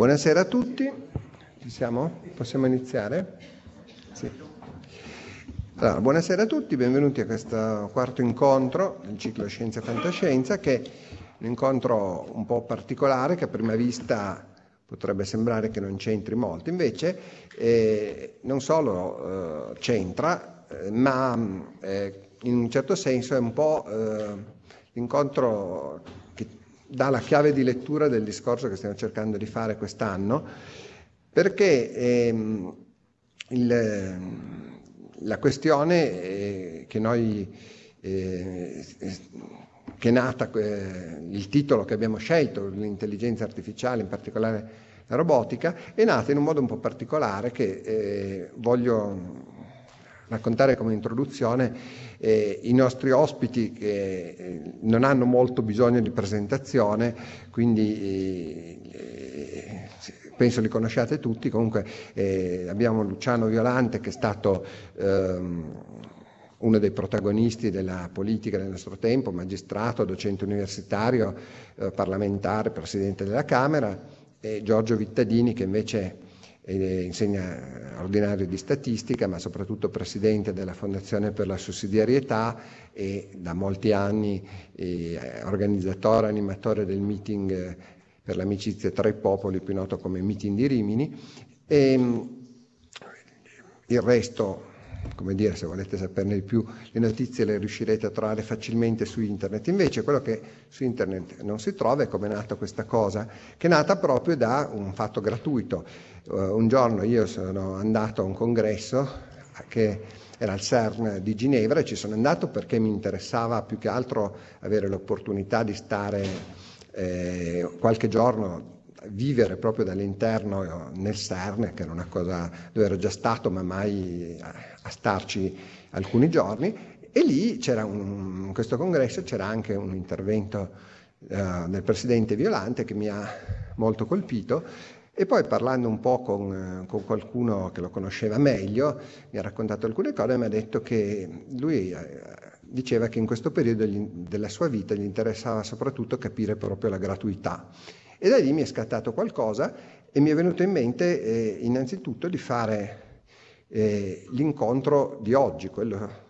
Buonasera a tutti, ci siamo? Possiamo iniziare? Sì. Allora, buonasera a tutti, benvenuti a questo quarto incontro del ciclo Scienza e Fantascienza, che è un incontro un po' particolare che a prima vista potrebbe sembrare che non c'entri molto, invece eh, non solo eh, c'entra, eh, ma eh, in un certo senso è un po' eh, l'incontro dà la chiave di lettura del discorso che stiamo cercando di fare quest'anno, perché ehm, il, la questione eh, che noi eh, che è nata, eh, il titolo che abbiamo scelto, l'intelligenza artificiale, in particolare la robotica, è nata in un modo un po' particolare che eh, voglio raccontare come introduzione. Eh, I nostri ospiti eh, non hanno molto bisogno di presentazione, quindi eh, penso li conosciate tutti, comunque eh, abbiamo Luciano Violante che è stato ehm, uno dei protagonisti della politica del nostro tempo, magistrato, docente universitario, eh, parlamentare, presidente della Camera, e Giorgio Vittadini che invece eh, insegna ordinario di statistica, ma soprattutto presidente della Fondazione per la sussidiarietà e da molti anni eh, organizzatore, animatore del meeting eh, per l'amicizia tra i popoli, più noto come meeting di Rimini. E, il resto come dire, se volete saperne di più, le notizie le riuscirete a trovare facilmente su internet. Invece quello che su internet non si trova è come è nata questa cosa, che è nata proprio da un fatto gratuito. Uh, un giorno io sono andato a un congresso che era al CERN di Ginevra e ci sono andato perché mi interessava più che altro avere l'opportunità di stare eh, qualche giorno vivere proprio dall'interno nel CERN, che era una cosa dove ero già stato, ma mai a, starci alcuni giorni. E lì c'era un, in questo congresso c'era anche un intervento uh, del presidente Violante che mi ha molto colpito. E poi parlando un po' con, con, qualcuno che lo conosceva meglio, mi ha raccontato alcune cose e mi ha detto che lui eh, diceva che in questo periodo della sua vita gli interessava soprattutto capire proprio la gratuità. E da lì mi è scattato qualcosa e mi è venuto in mente eh, innanzitutto di fare eh, l'incontro di oggi, quello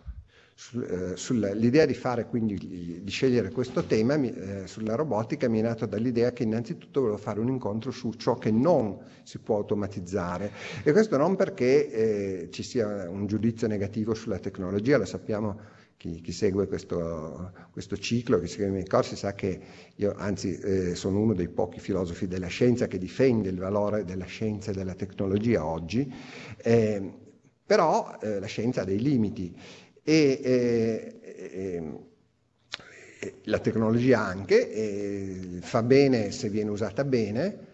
eh, sull'idea di fare quindi di scegliere questo tema eh, sulla robotica mi è nato dall'idea che innanzitutto volevo fare un incontro su ciò che non si può automatizzare. E questo non perché eh, ci sia un giudizio negativo sulla tecnologia, lo sappiamo chi, chi, segue questo, questo, ciclo, chi segue i miei corsi sa che io anzi eh, sono uno dei pochi filosofi della scienza che difende il valore della scienza e della tecnologia oggi, eh, però eh, la scienza ha dei limiti e la tecnologia anche fa bene se viene usata bene,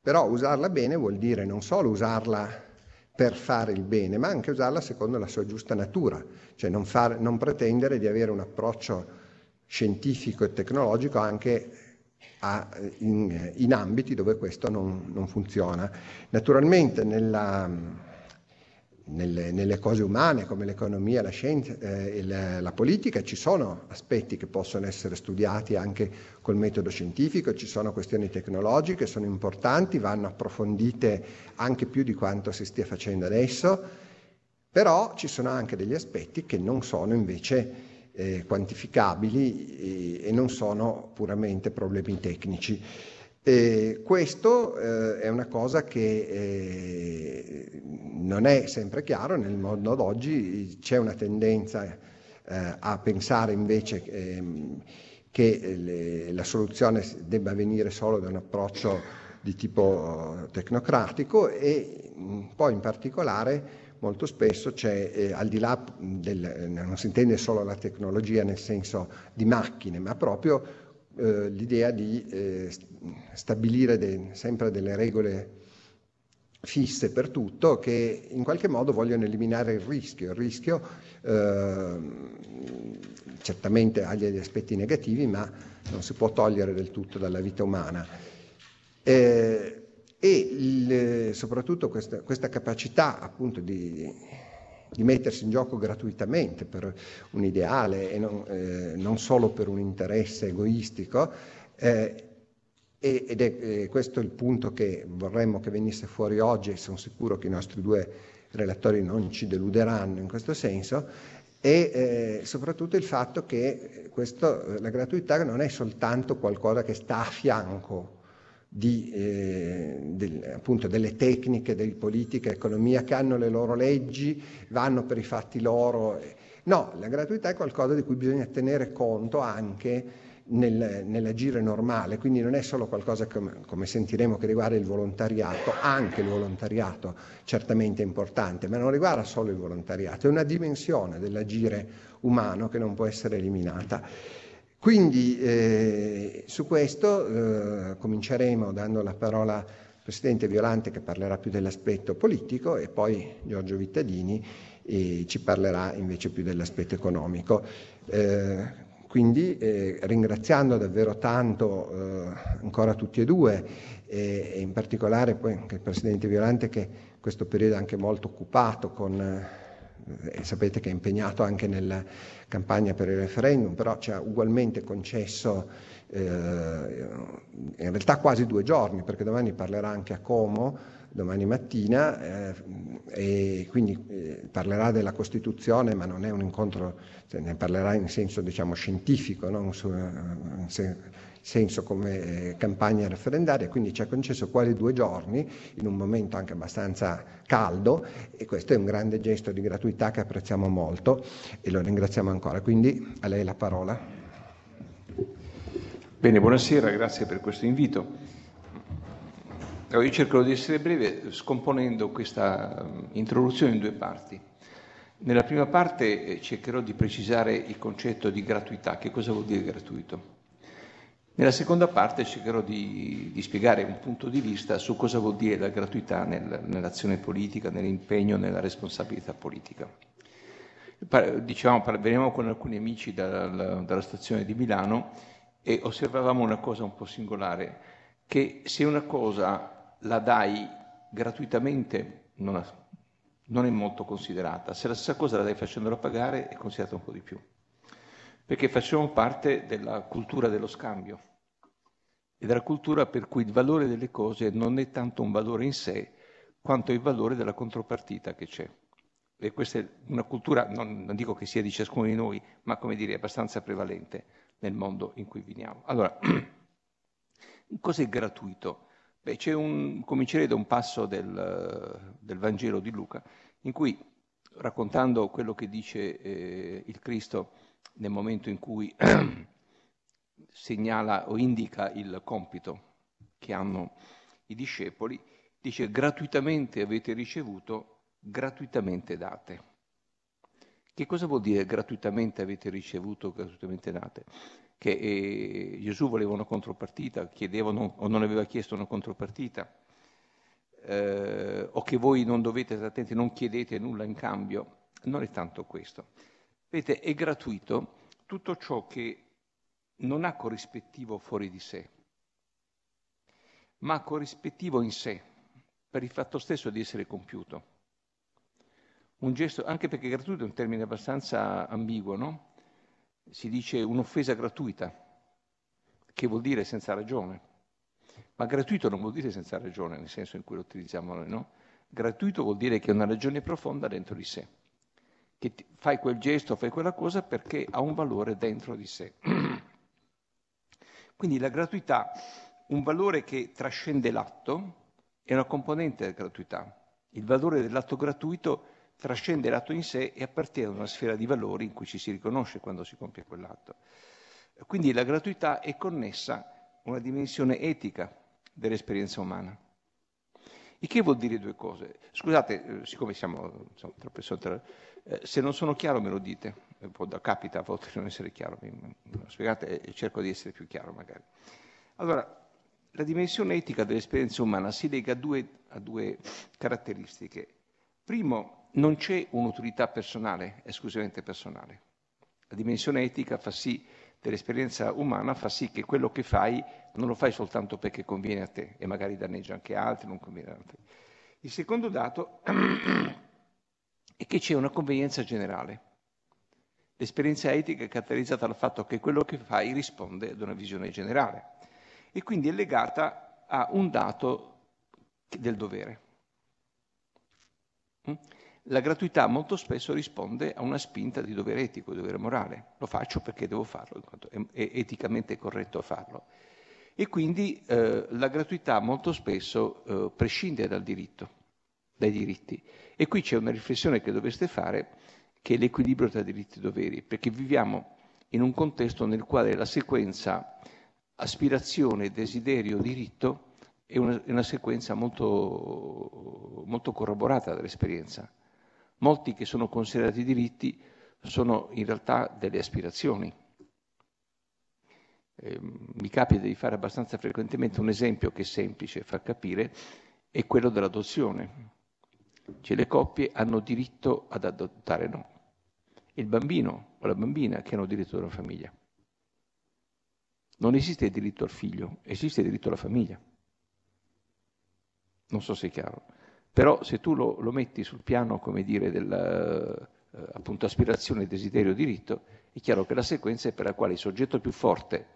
però usarla bene vuol dire non solo usarla per fare il bene, ma anche usarla secondo la sua giusta natura, cioè non, far, non pretendere di avere un approccio scientifico e tecnologico anche a, in, in, ambiti dove questo non, non funziona. Naturalmente nella, nelle, nelle, cose umane come l'economia, la scienza e eh, la, la, politica ci sono aspetti che possono essere studiati anche col metodo scientifico, ci sono questioni tecnologiche, sono importanti, vanno approfondite anche più di quanto si stia facendo adesso, Però ci sono anche degli aspetti che non sono invece eh, quantificabili e, e, non sono puramente problemi tecnici. Eh, questo eh, è una cosa che eh, non è sempre chiaro, nel mondo d'oggi c'è una tendenza eh, a pensare invece ehm, che le, la soluzione debba venire solo da un approccio di tipo tecnocratico e poi in particolare molto spesso c'è, eh, al di là del, non si intende solo la tecnologia nel senso di macchine, ma proprio eh, l'idea di eh, stabilire de, sempre delle regole fisse per tutto che in qualche modo vogliono eliminare il rischio. Il rischio eh, certamente ha degli aspetti negativi, ma non si può togliere del tutto dalla vita umana. Eh, e il, soprattutto questa, questa, capacità appunto di, di, mettersi in gioco gratuitamente per un ideale e non, eh, non solo per un interesse egoistico, eh, ed è eh, questo il punto che vorremmo che venisse fuori oggi e sono sicuro che i nostri due relatori non ci deluderanno in questo senso, e eh, soprattutto il fatto che questo, la gratuità non è soltanto qualcosa che sta a fianco di, eh, del, appunto delle tecniche di politica economia che hanno le loro leggi, vanno per i fatti loro. No, la gratuità è qualcosa di cui bisogna tenere conto anche nel, nell'agire normale, quindi non è solo qualcosa che, come sentiremo che riguarda il volontariato, anche il volontariato certamente è importante, ma non riguarda solo il volontariato, è una dimensione dell'agire umano che non può essere eliminata. Quindi eh, su questo eh, cominceremo dando la parola al Presidente Violante che parlerà più dell'aspetto politico e poi Giorgio Vittadini eh, ci parlerà invece più dell'aspetto economico. Eh, quindi eh, ringraziando davvero tanto eh, ancora tutti e due e in particolare poi anche il Presidente Violante che in questo periodo è anche molto occupato con e sapete che è impegnato anche nella campagna per il referendum, però ci ha ugualmente concesso eh, in realtà quasi due giorni, perché domani parlerà anche a Como, domani mattina, eh, e quindi eh, parlerà della Costituzione, ma non è un incontro, cioè, ne parlerà in senso diciamo, scientifico, non su, in senso come eh, campagna referendaria, quindi ci ha concesso quasi due giorni in un momento anche abbastanza caldo e questo è un grande gesto di gratuità che apprezziamo molto e lo ringraziamo ancora. Quindi a lei la parola. Bene, buonasera, grazie per questo invito. Io cercherò di essere breve scomponendo questa mm, introduzione in due parti. Nella prima parte eh, cercherò di precisare il concetto di gratuità, che cosa vuol dire gratuito. Nella seconda parte cercherò di, di, spiegare un punto di vista su cosa vuol dire la gratuità nel, nell'azione politica, nell'impegno, nella responsabilità politica. Dicevamo, veniamo con alcuni amici dalla, dalla stazione di Milano e osservavamo una cosa un po' singolare, che se una cosa la dai gratuitamente non, ha, non è molto considerata, se la stessa cosa la dai facendola pagare è considerata un po' di più perché facciamo parte della cultura dello scambio e della cultura per cui il valore delle cose non è tanto un valore in sé quanto il valore della contropartita che c'è. E questa è una cultura, non, non dico che sia di ciascuno di noi, ma come dire abbastanza prevalente nel mondo in cui viviamo. Allora, cos'è gratuito? Beh, un, comincerei da un passo del, del Vangelo di Luca, in cui raccontando quello che dice eh, il Cristo, nel momento in cui segnala o indica il compito che hanno i discepoli, dice gratuitamente avete ricevuto, gratuitamente date. Che cosa vuol dire gratuitamente avete ricevuto, gratuitamente date? Che eh, Gesù voleva una contropartita, chiedevano o non aveva chiesto una contropartita, eh, o che voi non dovete, attenti, non chiedete nulla in cambio. Non è tanto questo. Vedete, è gratuito tutto ciò che non ha corrispettivo fuori di sé, ma corrispettivo in sé, per il fatto stesso di essere compiuto. Un gesto, anche perché gratuito è un termine abbastanza ambiguo, no? Si dice un'offesa gratuita, che vuol dire senza ragione. Ma gratuito non vuol dire senza ragione, nel senso in cui lo utilizziamo noi, no? Gratuito vuol dire che ha una ragione profonda dentro di sé. Che fai quel gesto, fai quella cosa perché ha un valore dentro di sé. Quindi la gratuità, un valore che trascende l'atto, è una componente della gratuità. Il valore dell'atto gratuito trascende l'atto in sé e appartiene ad una sfera di valori in cui ci si riconosce quando si compie quell'atto. Quindi la gratuità è connessa a una dimensione etica dell'esperienza umana. Il che vuol dire due cose. Scusate, eh, siccome siamo insomma, troppe sotto, eh, se non sono chiaro me lo dite, Eh, capita a volte di non essere chiaro, mi, me lo spiegate e cerco di essere più chiaro magari. Allora, la dimensione etica dell'esperienza umana si lega a due, a due caratteristiche. Primo, non c'è un'utilità personale, esclusivamente personale. La dimensione etica fa sì, dell'esperienza umana fa sì che quello che fai non lo fai soltanto perché conviene a te e magari danneggia anche altri, non conviene a altri. Il secondo dato è che c'è una convenienza generale. L'esperienza etica è caratterizzata dal fatto che quello che fai risponde ad una visione generale e quindi è legata a un dato del dovere. Mm? La gratuità molto spesso risponde a una spinta di dovere etico, di dovere morale. Lo faccio perché devo farlo, in quanto è, eticamente corretto farlo. E quindi eh, la gratuità molto spesso eh, prescinde dal diritto, dai diritti. E qui c'è una riflessione che dovreste fare, che è l'equilibrio tra diritti e doveri, perché viviamo in un contesto nel quale la sequenza aspirazione, desiderio, diritto è una, è una sequenza molto, molto corroborata dall'esperienza. Molti che sono considerati diritti sono in realtà delle aspirazioni. Eh, mi capita di fare abbastanza frequentemente un esempio che è semplice, fa capire, è quello dell'adozione. Cioè le coppie hanno diritto ad adottare no. Il bambino o la bambina che hanno diritto una famiglia. Non esiste diritto al figlio, esiste diritto alla famiglia. Non so se è chiaro. Però se tu lo, lo metti sul piano, come dire, della eh, appunto aspirazione, desiderio, diritto, è chiaro che la sequenza è per la quale il soggetto più forte,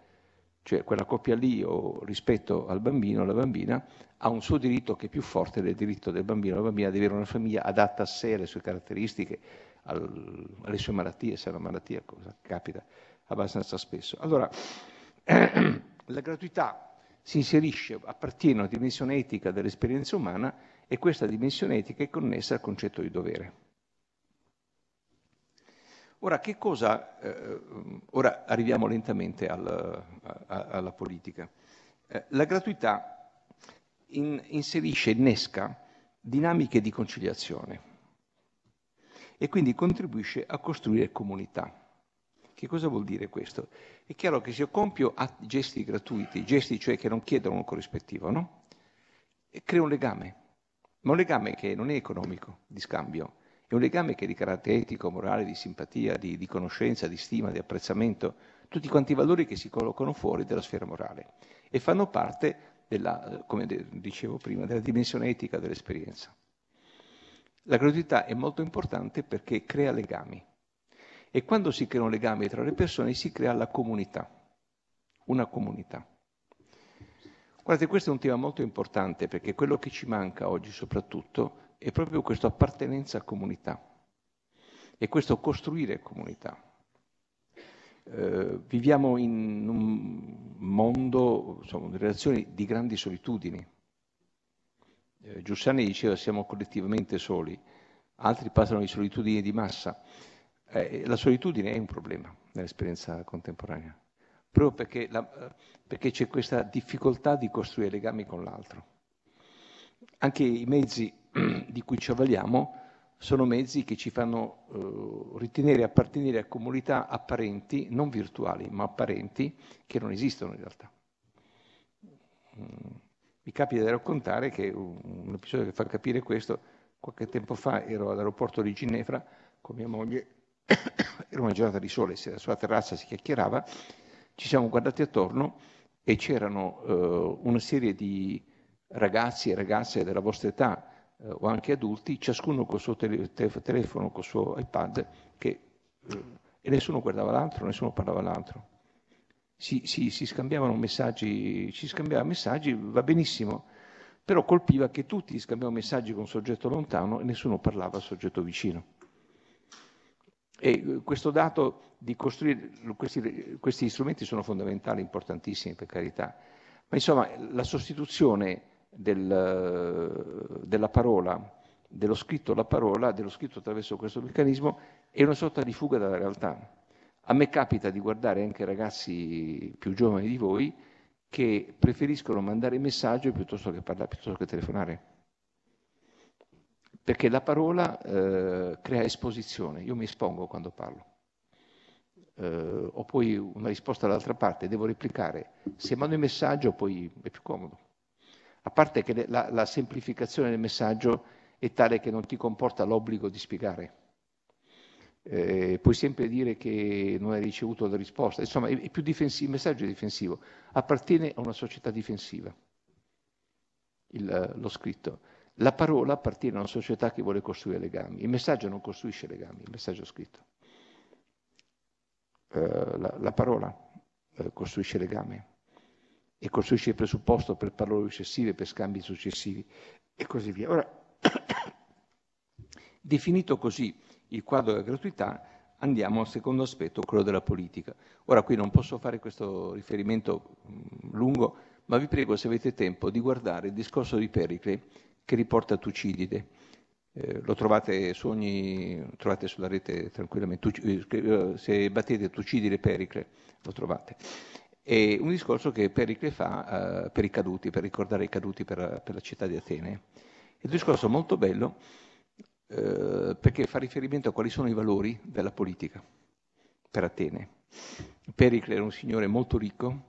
cioè quella coppia lì o rispetto al bambino o alla bambina, ha un suo diritto che è più forte del diritto del bambino o della bambina di avere una famiglia adatta a sé, alle sue caratteristiche, al, alle sue malattie, se è una malattia, cosa capita abbastanza spesso. Allora, la gratuità si inserisce, appartiene a una dimensione etica dell'esperienza umana e questa dimensione etica è connessa al concetto di dovere. Ora, cosa, eh, ora arriviamo lentamente al, a, alla politica. Eh, la gratuità in, inserisce, innesca dinamiche di conciliazione e quindi contribuisce a costruire comunità. Che cosa vuol dire questo? È chiaro che se io compio gesti gratuiti, gesti cioè che non chiedono un corrispettivo, no? Creo un legame, ma un legame che non è economico, di scambio, è un legame che è di carattere etico, morale, di simpatia, di, di conoscenza, di stima, di apprezzamento, tutti quanti i valori che si collocano fuori dalla sfera morale e fanno parte della, come dicevo prima, della dimensione etica dell'esperienza. La gratuità è molto importante perché crea legami. E quando si creano legami tra le persone si crea la comunità, una comunità. Guardate, questo è un tema molto importante perché quello che ci manca oggi soprattutto è proprio questa appartenenza a comunità e questo costruire comunità. Eh, viviamo in un mondo, insomma, in relazioni di grandi solitudini. Eh, Giussani diceva siamo collettivamente soli, altri parlano di solitudini di massa. Eh, la solitudine è un problema nell'esperienza contemporanea, proprio perché, la, perché, c'è questa difficoltà di costruire legami con l'altro. Anche i mezzi di cui ci avvaliamo sono mezzi che ci fanno eh, ritenere appartenere a comunità apparenti, non virtuali, ma apparenti, che non esistono in realtà. Mm. Mi capita di raccontare che un, episodio che fa capire questo, qualche tempo fa ero all'aeroporto di Ginevra con mia moglie era una giornata di sole, sulla terrazza si chiacchierava, ci siamo guardati attorno e c'erano uh, una serie di ragazzi e ragazze della vostra età uh, o anche adulti, ciascuno col suo tele- telefono, col suo iPad, che, uh, e nessuno guardava l'altro, nessuno parlava l'altro. Si, si, si scambiavano messaggi, si scambiavano messaggi, va benissimo, però colpiva che tutti scambiavano messaggi con un soggetto lontano e nessuno parlava al soggetto vicino. E eh, questo dato di costruire questi, questi strumenti sono fondamentali, importantissimi per carità, ma insomma la sostituzione del, della parola, dello scritto alla parola, dello scritto attraverso questo meccanismo, è una sorta di fuga dalla realtà. A me capita di guardare anche ragazzi più giovani di voi che preferiscono mandare messaggio piuttosto che parlare, piuttosto che telefonare. Perché la parola eh, crea esposizione, io mi espongo quando parlo. Eh, ho poi una risposta dall'altra parte, devo replicare. Se mando il messaggio poi è più comodo. A parte che la, la semplificazione del messaggio è tale che non ti comporta l'obbligo di spiegare. Eh, puoi sempre dire che non hai ricevuto la risposta, insomma è, è difensivo, il messaggio è difensivo, appartiene a una società difensiva, il, lo scritto. La parola appartiene a una società che vuole costruire legami, il messaggio non costruisce legami, il messaggio scritto. Eh, la, la, parola eh, costruisce legame e costruisce il presupposto per parole successive, per scambi successivi e così via. Ora, definito così, il quadro della gratuità, andiamo al secondo aspetto, quello della politica. Ora qui non posso fare questo riferimento mm, lungo, ma vi prego, se avete tempo, di guardare il discorso di Pericle che riporta Tucidide. Eh, lo trovate, su ogni, trovate sulla rete tranquillamente, tu, eh, se battete Tucidide Pericle lo trovate. È un discorso che Pericle fa eh, per i caduti, per ricordare i caduti per, per la città di Atene. È un discorso molto bello eh, perché fa riferimento a quali sono i valori della politica per Atene. Pericle era un signore molto ricco,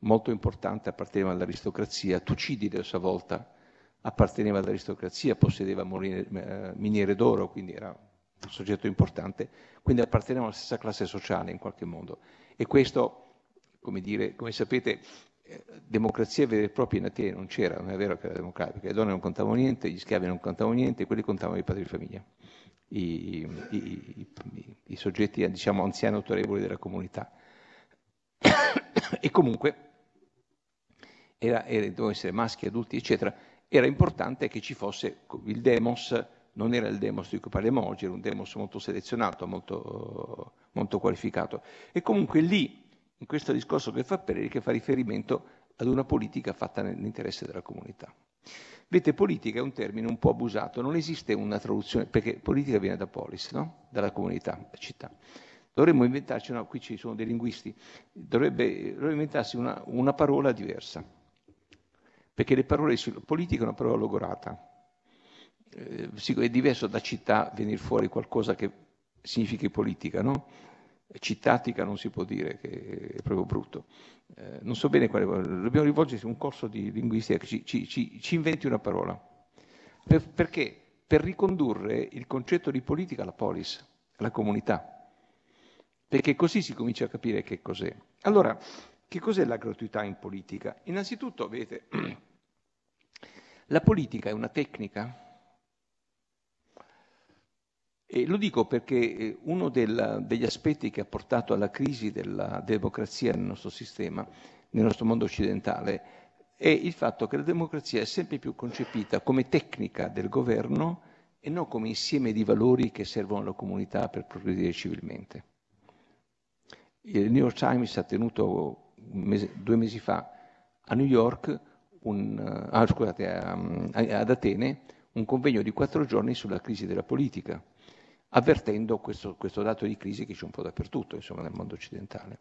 molto importante, apparteneva all'aristocrazia, Tucidide a sua volta apparteneva all'aristocrazia, possedeva eh, miniere d'oro, quindi era un soggetto importante, quindi apparteneva alla stessa classe sociale in qualche modo. E questo, come, dire, come sapete, eh, democrazia vera e propria in Atene non c'era, non è vero che era democratica, le donne non contavano niente, gli schiavi non contavano niente, quelli contavano i padri di famiglia, i, i, i, i soggetti diciamo anziani autorevoli della comunità. e comunque era, era, dovevano essere maschi, adulti, eccetera, era importante che ci fosse il demos, non era il demos di cui parliamo oggi, era un demos molto selezionato, molto, molto qualificato. E comunque lì in questo discorso che fa Pereri che fa riferimento ad una politica fatta nell'interesse della comunità. Vedete, politica è un termine un po' abusato, non esiste una traduzione, perché politica viene da polis, no? dalla comunità, da città. Dovremmo inventarci, no, qui ci sono dei linguisti, dovrebbe, dovrebbe inventarsi una, una, parola diversa, perché le parole, politica è una parola logorata, eh, è diverso da città venire fuori qualcosa che significhi politica, no? Cittatica non si può dire che è proprio brutto. Eh, non so bene quale, dobbiamo rivolgersi a un corso di linguistica che ci, ci, ci, ci inventi una parola. Per, perché? Per ricondurre il concetto di politica alla polis, alla comunità. Perché così si comincia a capire che cos'è. Allora, che cos'è la gratuità in politica? Innanzitutto, vedete, la politica è una tecnica e lo dico perché eh, uno del, degli aspetti che ha portato alla crisi della democrazia nel nostro sistema, nel nostro mondo occidentale, è il fatto che la democrazia è sempre più concepita come tecnica del governo e non come insieme di valori che servono alla comunità per progredire civilmente. Il New York Times ha tenuto mese, due mesi fa a New York, un, ah, scusate, a, ad Atene, un convegno di quattro giorni sulla crisi della politica avvertendo questo, questo, dato di crisi che c'è un po' dappertutto, insomma, nel mondo occidentale.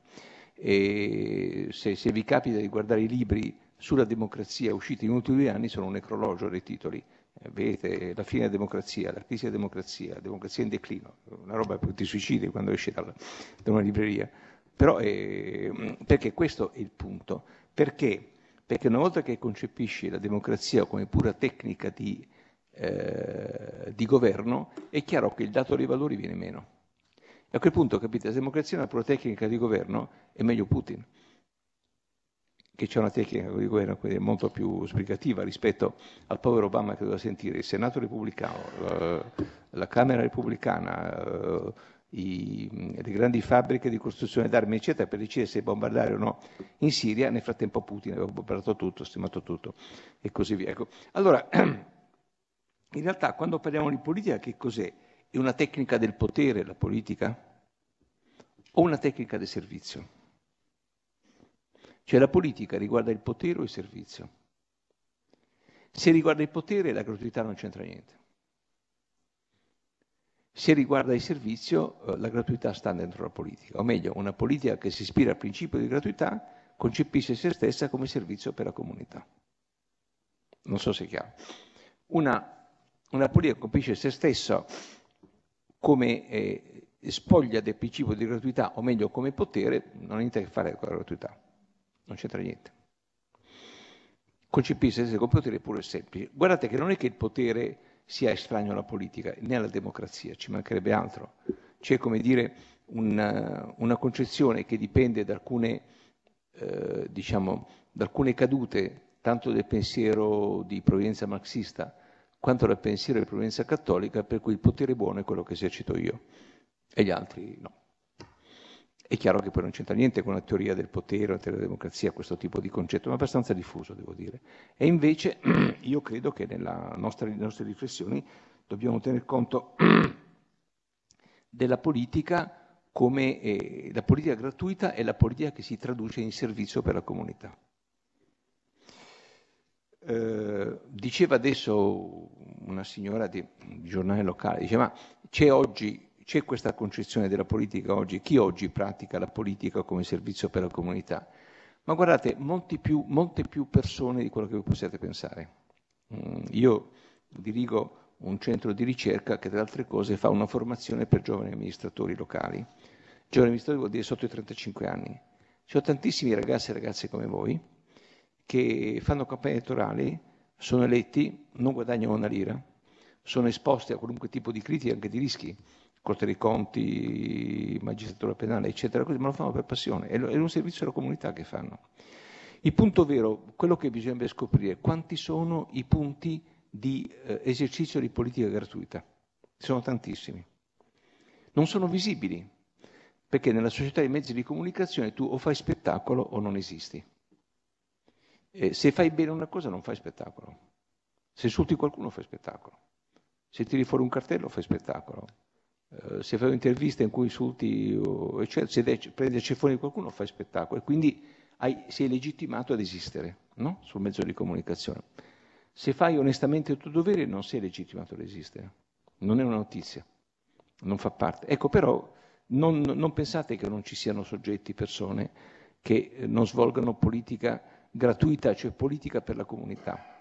E se, se vi capita di guardare i libri sulla democrazia usciti negli ultimi due anni, sono un necrologio dei titoli. Eh, vedete, la fine della democrazia, la crisi della democrazia, la democrazia in declino, una roba per ti suicidi quando esci da, da una libreria. Però, eh, perché questo è il punto. Perché? Perché una volta che concepisci la democrazia come pura tecnica di eh, di governo, è chiaro che il dato dei valori viene meno. E a quel punto, capite, la democrazia è una pura tecnica di governo, è meglio Putin, che c'è una tecnica di governo molto più sbrigativa rispetto al povero Obama che doveva sentire il Senato repubblicano, la, la Camera repubblicana, uh, i, le grandi fabbriche di costruzione d'armi, eccetera, per decidere se bombardare o no in Siria. Nel frattempo Putin aveva bombardato tutto, stimato tutto e così via. Ecco. Allora, In realtà quando parliamo di politica che cos'è? È una tecnica del potere la politica? o una tecnica di servizio. Cioè la politica riguarda il potere o il servizio. Se riguarda il potere la gratuità non c'entra niente. Se riguarda il servizio, eh, la gratuità sta dentro la politica, o meglio, una politica che si ispira al principio di gratuità concepisce se stessa come servizio per la comunità. Non so se è chiaro. Una, una politica che concepisce se stessa come eh, spoglia del principio di gratuità, o meglio come potere, non ha niente a che fare con la gratuità, non c'entra niente. Concepirsi se stessa come potere pure semplice. Guardate che non è che il potere sia estraneo alla politica né alla democrazia, ci mancherebbe altro. C'è come dire una, una concezione che dipende da alcune, eh, diciamo, da alcune cadute, tanto del pensiero di provenienza marxista quanto dal pensiero di provenienza cattolica, per cui il potere buono è quello che esercito io e gli altri no. È chiaro che poi non c'entra niente con la teoria del potere, la teoria della democrazia, questo tipo di concetto, ma abbastanza diffuso, devo dire. E invece io credo che nostra, nelle nostre riflessioni dobbiamo tener conto della politica come eh, la politica gratuita è la politica che si traduce in servizio per la comunità. Eh, diceva adesso una signora di, di giornale locale, diceva c'è oggi c'è questa concezione della politica oggi, chi oggi pratica la politica come servizio per la comunità? Ma guardate, più, molte più persone di quello che voi possiate pensare. Mm, io dirigo un centro di ricerca che tra le altre cose fa una formazione per giovani amministratori locali. Giovani amministratori vuol dire sotto i 35 anni. Ci sono tantissimi ragazzi e ragazze come voi che fanno campagne elettorali, sono eletti, non guadagnano una lira, sono esposti a qualunque tipo di critiche, anche di rischi, Corte dei Conti, magistratura penale, eccetera, così, ma lo fanno per passione, è un servizio alla comunità che fanno. Il punto vero, quello che bisognerebbe scoprire, quanti sono i punti di eh, esercizio di politica gratuita. Sono tantissimi. Non sono visibili, perché nella società dei mezzi di comunicazione tu o fai spettacolo o non esisti. E se fai bene una cosa non fai spettacolo. Se insulti qualcuno fai spettacolo. Se tiri fuori un cartello fai spettacolo. Eh, se fai un'intervista in cui insulti, eccetera, se de- prendi il ceffone di qualcuno fai spettacolo e quindi hai, sei legittimato ad esistere no? sul mezzo di comunicazione. Se fai onestamente il tuo dovere non sei legittimato ad esistere, non è una notizia, non fa parte. Ecco però non, non pensate che non ci siano soggetti, persone che non svolgano politica gratuita, cioè politica per la comunità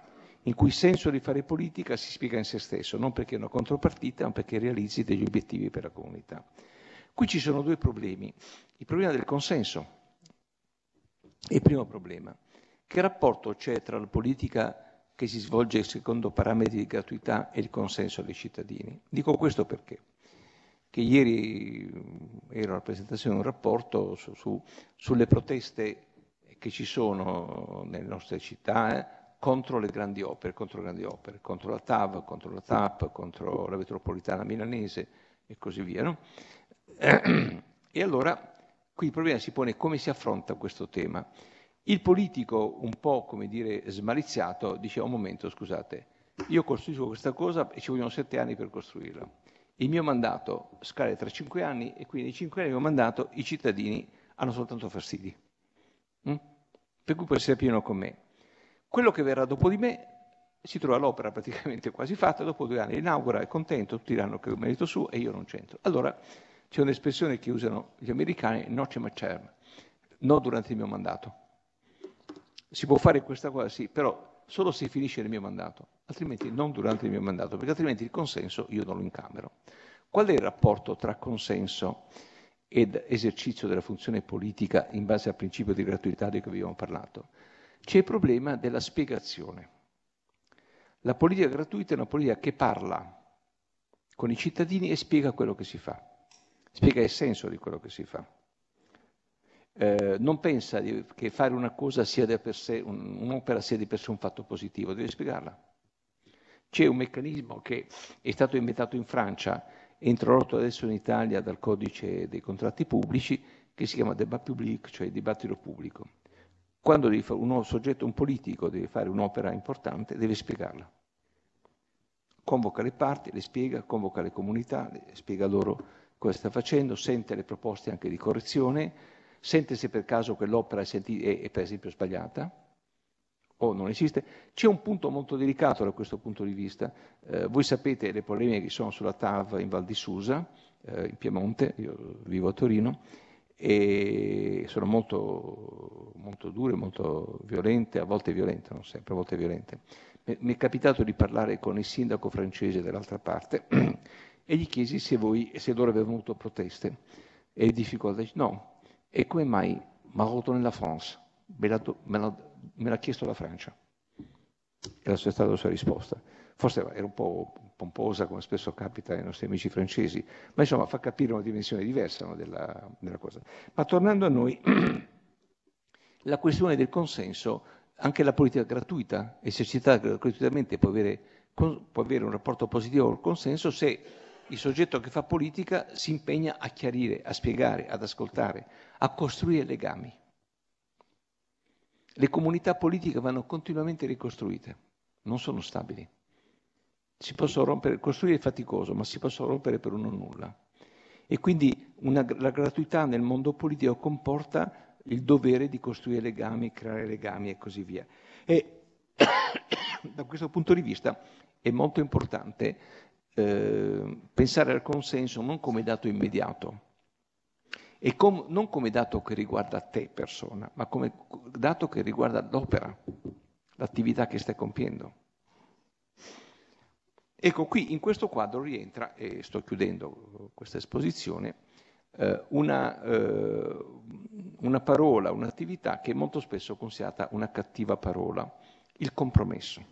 in cui il senso di fare politica si spiega in se stesso, non perché è una contropartita, ma perché realizzi degli obiettivi per la comunità. Qui ci sono due problemi. Il problema del consenso è il primo problema. Che rapporto c'è tra la politica che si svolge secondo parametri di gratuità e il consenso dei cittadini? Dico questo perché? Che ieri ero alla presentazione di un rapporto su, su, sulle proteste che ci sono nelle nostre città, eh, contro le grandi opere, contro le grandi opere, contro la TAV, contro la TAP, contro la metropolitana milanese e così via. No? E allora qui il problema si pone come si affronta questo tema. Il politico, un po' come dire smaliziato, dice un momento, scusate, io costruisco questa cosa e ci vogliono sette anni per costruirla. Il mio mandato scade tra cinque anni e quindi nei cinque anni del mio mandato i cittadini hanno soltanto fastidi. Mm? Per cui può essere pieno con me. Quello che verrà dopo di me si trova l'opera praticamente quasi fatta, dopo due anni inaugura, è contento, tutti diranno che è un merito suo e io non c'entro. Allora c'è un'espressione che usano gli americani, noce macerm, no durante il mio mandato. Si può fare questa cosa, sì, però solo se finisce il mio mandato, altrimenti non durante il mio mandato, perché altrimenti il consenso io non lo incamero. Qual è il rapporto tra consenso ed esercizio della funzione politica in base al principio di gratuità di cui abbiamo parlato? C'è il problema della spiegazione. La politica gratuita è una politica che parla con i cittadini e spiega quello che si fa, spiega il senso di quello che si fa. Eh, non pensa che fare una cosa sia sé, un, un'opera sia di per sé un fatto positivo, deve spiegarla. C'è un meccanismo che è stato inventato in Francia introdotto adesso in Italia dal codice dei contratti pubblici che si chiama débat public, cioè dibattito pubblico. Quando un soggetto, un politico, deve fare un'opera importante, deve spiegarla. Convoca le parti, le spiega, convoca le comunità, le spiega loro cosa sta facendo, sente le proposte anche di correzione, sente se per caso quell'opera è, è per esempio sbagliata o non esiste. C'è un punto molto delicato da questo punto di vista. Eh, voi sapete le polemiche che sono sulla TAV in Val di Susa, eh, in Piemonte, io vivo a Torino, e sono molto, molto dure, molto violente, a volte violente, non sempre, a volte violente. Mi è capitato di parlare con il sindaco francese dall'altra parte e gli chiesi se, voi, se loro avevano avuto proteste e difficoltà. No, e come mai Marotto nella France? Me l'ha, me l'ha- me l'ha chiesto la Francia. Era stata la sua risposta. Forse era un po' pomposa, come spesso capita ai nostri amici francesi, ma insomma fa capire una dimensione diversa no, della, della cosa. Ma tornando a noi, la questione del consenso, anche la politica gratuita, esercitata gratuitamente, può avere, può avere un rapporto positivo col consenso se il soggetto che fa politica si impegna a chiarire, a spiegare, ad ascoltare, a costruire legami. Le comunità politiche vanno continuamente ricostruite, non sono stabili. Si possono rompere, costruire è faticoso, ma si possono rompere per uno nulla. E quindi una- la gratuità nel mondo politico comporta il dovere di costruire legami, creare legami e così via. E da questo punto di vista è molto importante eh, pensare al consenso non come dato immediato, e com- non come dato che riguarda te persona, ma come dato che riguarda l'opera, l'attività che stai compiendo. Ecco, qui in questo quadro rientra, e sto chiudendo questa esposizione, eh, una, eh, una parola, un'attività che è molto spesso considerata una cattiva parola, il compromesso.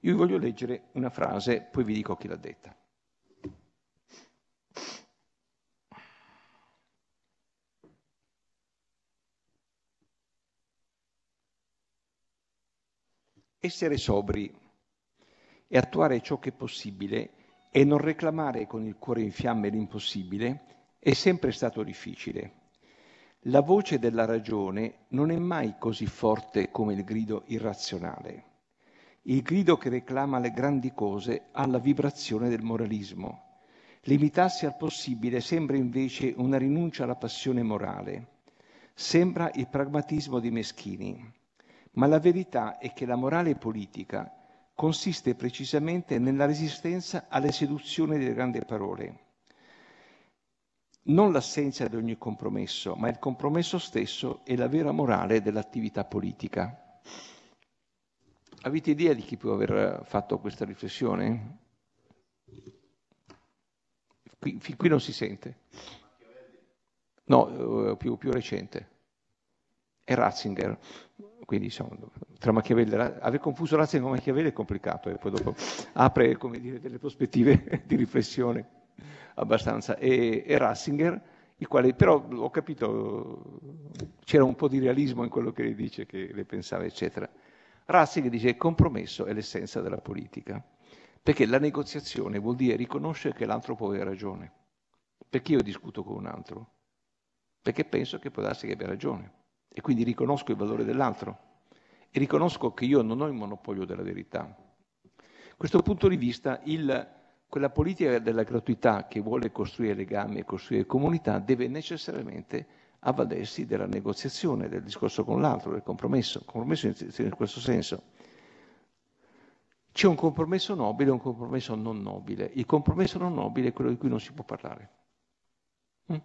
Io vi voglio leggere una frase, poi vi dico chi l'ha detta. Essere sobri e attuare ciò che è possibile e non reclamare con il cuore in fiamme l'impossibile è sempre stato difficile. La voce della ragione non è mai così forte come il grido irrazionale. Il grido che reclama le grandi cose ha la vibrazione del moralismo. Limitarsi al possibile sembra invece una rinuncia alla passione morale. Sembra il pragmatismo dei meschini. Ma la verità è che la morale politica consiste precisamente nella resistenza alle seduzioni delle grandi parole. Non l'assenza di ogni compromesso, ma il compromesso stesso è la vera morale dell'attività politica. Avete idea di chi può aver fatto questa riflessione? Qui, fin qui non si sente. No, eh, più, più recente. È Ratzinger. Quindi insomma, tra Machiavelli aver confuso Ratzinger con Machiavelli è complicato e poi dopo apre dire, delle prospettive di riflessione abbastanza. E, e Ratzinger, il quale però ho capito, c'era un po' di realismo in quello che lei dice, che lei pensava, eccetera. Ratzinger dice che il compromesso è l'essenza della politica, perché la negoziazione vuol dire riconoscere che l'altro può avere ragione. Perché io discuto con un altro? Perché penso che può darsi che abbia ragione e quindi riconosco il valore dell'altro e riconosco che io non ho il monopolio della verità. Questo punto di vista, il, quella politica della gratuità che vuole costruire legami e costruire comunità deve necessariamente avvalersi della negoziazione, del discorso con l'altro, del compromesso, compromesso in, in questo senso. C'è un compromesso nobile e un compromesso non nobile. Il compromesso non nobile è quello di cui non si può parlare. Mm?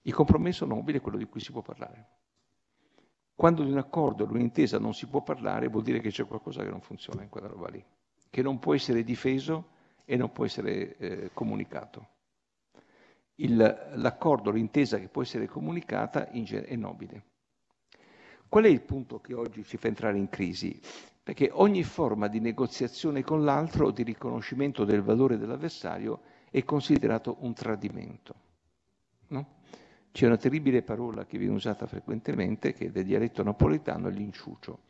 Il compromesso nobile è quello di cui si può parlare. Quando di un accordo, di un'intesa non si può parlare, vuol dire che c'è qualcosa che non funziona in quella roba lì, che non può essere difeso e non può essere eh, comunicato. Il, l'accordo, l'intesa che può essere comunicata genere è nobile. Qual è il punto che oggi ci fa entrare in crisi? Perché ogni forma di negoziazione con l'altro o di riconoscimento del valore dell'avversario è considerato un tradimento. No? C'è una terribile parola che viene usata frequentemente, che è del dialetto napoletano, è l'inciucio,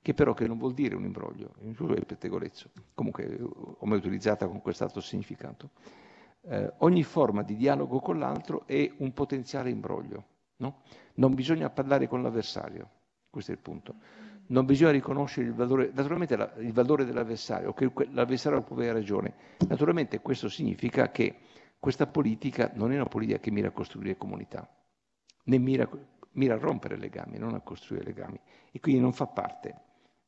che però che non vuol dire un imbroglio, l'inciucio è il pettegolezzo, comunque ho mai utilizzata con quest'altro significato. Eh, ogni forma di dialogo con l'altro è un potenziale imbroglio, no? Non bisogna parlare con l'avversario, questo è il punto. Non bisogna riconoscere il valore, naturalmente la, il valore dell'avversario, che l'avversario può avere ragione. Naturalmente questo significa che questa politica non è una politica che mira a costruire comunità, né mira, mira a rompere legami, non a costruire legami, e quindi non fa parte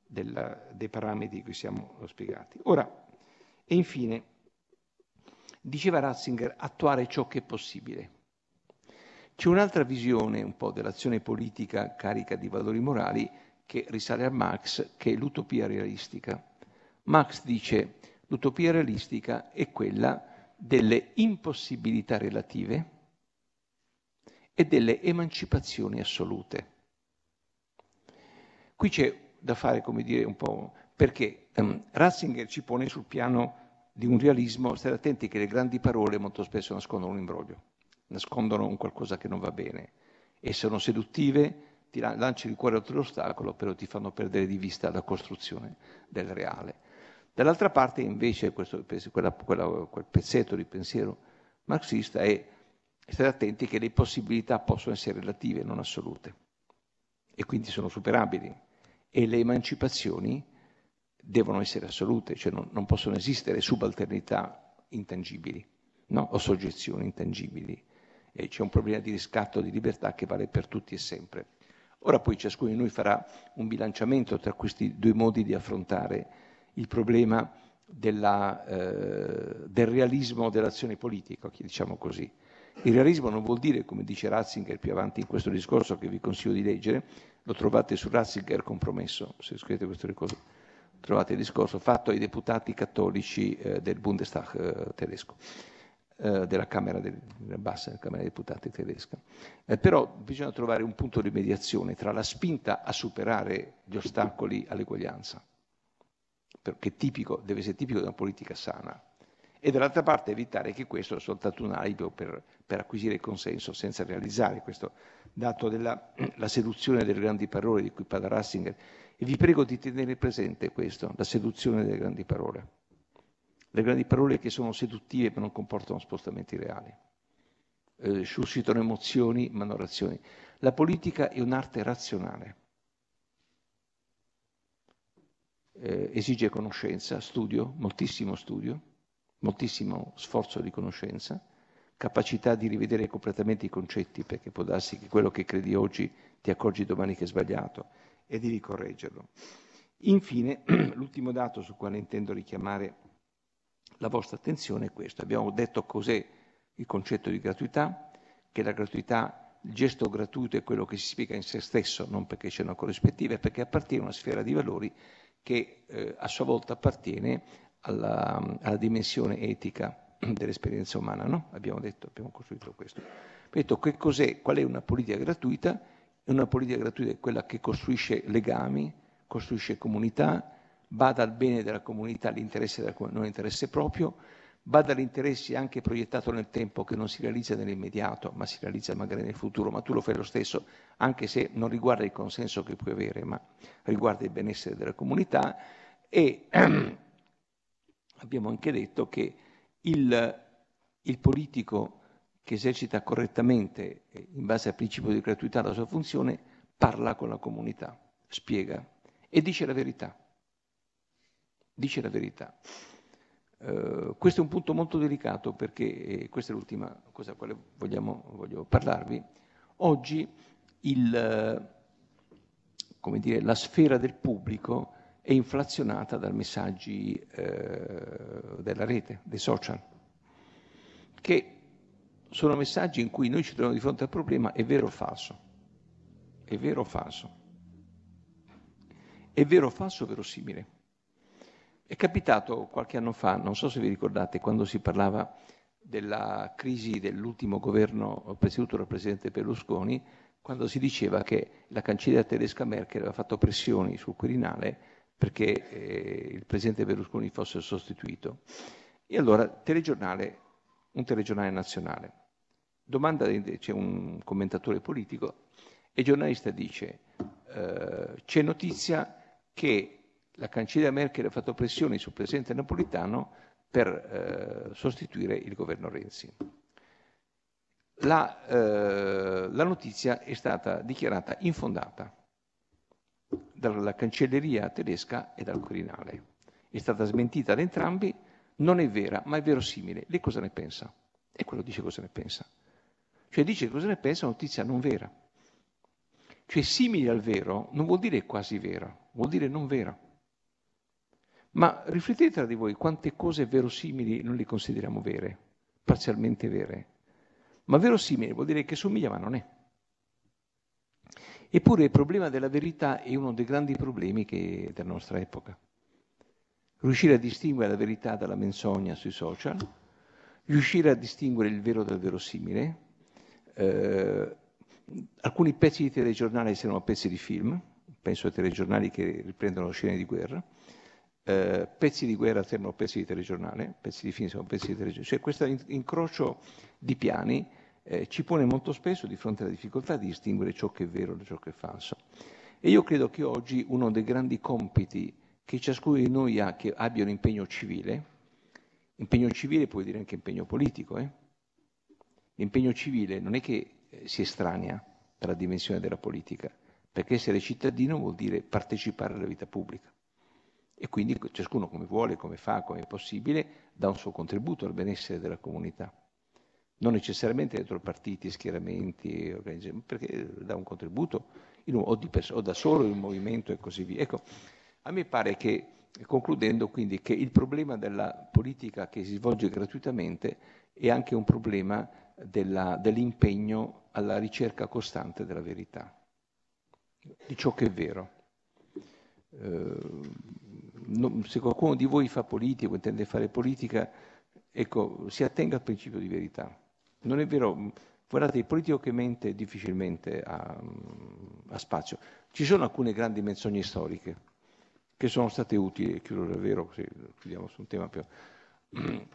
del, dei parametri che siamo spiegati. Ora, e infine, diceva Ratzinger, attuare ciò che è possibile. C'è un'altra visione un po' dell'azione politica carica di valori morali che risale a Marx, che è l'utopia realistica. Marx dice l'utopia realistica è quella delle impossibilità relative e delle emancipazioni assolute. Qui c'è da fare, come dire, un po' perché um, Ratzinger ci pone sul piano di un realismo, state attenti che le grandi parole molto spesso nascondono un imbroglio, nascondono un qualcosa che non va bene e sono seduttive, ti lanci il cuore oltre l'ostacolo, però ti fanno perdere di vista la costruzione del reale. Dall'altra parte invece questo, quella, quella, quel pezzetto di pensiero marxista è state attenti che le possibilità possono essere relative, non assolute, e quindi sono superabili, e le emancipazioni devono essere assolute, cioè non, non possono esistere subalternità intangibili no? o soggezioni intangibili. E c'è un problema di riscatto di libertà che vale per tutti e sempre. Ora poi ciascuno di noi farà un bilanciamento tra questi due modi di affrontare il problema della, eh, del realismo dell'azione politica, diciamo così. Il realismo non vuol dire, come dice Ratzinger più avanti in questo discorso che vi consiglio di leggere, lo trovate su Ratzinger compromesso, se scrivete queste cose trovate il discorso fatto ai deputati cattolici eh, del Bundestag eh, tedesco, eh, della Camera del, della bassa della Camera dei deputati tedesca. Eh, però bisogna trovare un punto di mediazione tra la spinta a superare gli ostacoli all'eguaglianza, è tipico, deve essere tipico di una politica sana, e dall'altra parte evitare che questo sia soltanto un alibi per, per, acquisire consenso senza realizzare questo dato della seduzione delle grandi parole di cui parla Rassinger e vi prego di tenere presente questo, la seduzione delle grandi parole. Le grandi parole che sono seduttive ma non comportano spostamenti reali. Eh, suscitano emozioni ma non razioni. La politica è un'arte razionale. Eh, esige conoscenza, studio, moltissimo studio, moltissimo sforzo di conoscenza, capacità di rivedere completamente i concetti, perché può darsi che quello che credi oggi ti accorgi domani che è sbagliato e di ricorreggerlo. Infine, l'ultimo dato sul quale intendo richiamare la vostra attenzione è questo. Abbiamo detto cos'è il concetto di gratuità, che la gratuità, il gesto gratuito è quello che si spiega in se stesso, non perché c'è una corrispettiva, è perché appartiene a una sfera di valori che eh, a sua volta appartiene alla, alla dimensione etica dell'esperienza umana, no? Abbiamo detto, abbiamo costruito questo. Detto che cos'è, qual è una politica gratuita? Una politica gratuita è quella che costruisce legami, costruisce comunità, bada al bene della comunità, all'interesse della comunità, non interesse proprio, bada all'interesse anche proiettato nel tempo che non si realizza nell'immediato, ma si realizza magari nel futuro, ma tu lo fai lo stesso, anche se non riguarda il consenso che puoi avere, ma riguarda il benessere della comunità. E abbiamo anche detto che il, il politico che esercita correttamente, in base al principio di gratuità, la sua funzione, parla con la comunità, spiega e dice la verità. Dice la verità. Uh, questo è un punto molto delicato perché, e questa è l'ultima cosa a quale vogliamo, voglio parlarvi, oggi il, dire, la sfera del pubblico è inflazionata dai messaggi uh, della rete, dei social, che sono messaggi in cui noi ci troviamo di fronte al problema è vero o falso. È vero o falso. È vero o falso verosimile. È capitato qualche anno fa, non so se vi ricordate, quando si parlava della crisi dell'ultimo governo presieduto dal presidente Berlusconi, quando si diceva che la cancelliera tedesca Merkel aveva fatto pressioni sul Quirinale perché eh, il presidente Berlusconi fosse sostituito. E allora telegiornale, un telegiornale nazionale Domanda, c'è un commentatore politico e il giornalista dice eh, c'è notizia che la cancelliera Merkel ha fatto pressioni sul presidente napolitano per eh, sostituire il governo Renzi. La, eh, la, notizia è stata dichiarata infondata dalla cancelleria tedesca e dal Quirinale. È stata smentita da entrambi, non è vera, ma è verosimile. Lei cosa ne pensa? E quello dice cosa ne pensa. Cioè dice cosa ne pensa una notizia non vera. Cioè simile al vero non vuol dire quasi vera, vuol dire non vera. Ma riflettete tra di voi quante cose verosimili non le consideriamo vere, parzialmente vere. Ma verosimile vuol dire che somiglia ma non è. Eppure il problema della verità è uno dei grandi problemi che, della nostra epoca. Riuscire a distinguere la verità dalla menzogna sui social, riuscire a distinguere il vero dal verosimile. Eh, alcuni pezzi di telegiornale sembrano pezzi di film, penso ai telegiornali che riprendono scene di guerra, eh, pezzi di guerra sembrano pezzi di telegiornale, pezzi di film sembrano pezzi di telegiornale. Cioè questo incrocio di piani eh, ci pone molto spesso di fronte alla difficoltà di distinguere ciò che è vero da ciò che è falso. E io credo che oggi uno dei grandi compiti che ciascuno di noi ha, che abbia un impegno civile, impegno civile può dire anche impegno politico, eh? l'impegno civile non è che eh, si estranea dalla dimensione della politica, perché essere cittadino vuol dire partecipare alla vita pubblica. E quindi ciascuno come vuole, come fa, come è possibile, dà un suo contributo al benessere della comunità non necessariamente dentro partiti, schieramenti, perché dà un contributo un, o, pers- o, da solo in un movimento e così via. Ecco, a me pare che, concludendo quindi, che il problema della politica che si svolge gratuitamente è anche un problema della, dell'impegno alla ricerca costante della verità, di ciò che è vero. Eh, non, se qualcuno di voi fa politica o intende fare politica, ecco, si attenga al principio di verità. Non è vero, guardate, il politico che mente difficilmente ha, ha spazio. Ci sono alcune grandi menzogne storiche che sono state utili, chiudo davvero, così chiudiamo su un tema più... Uh,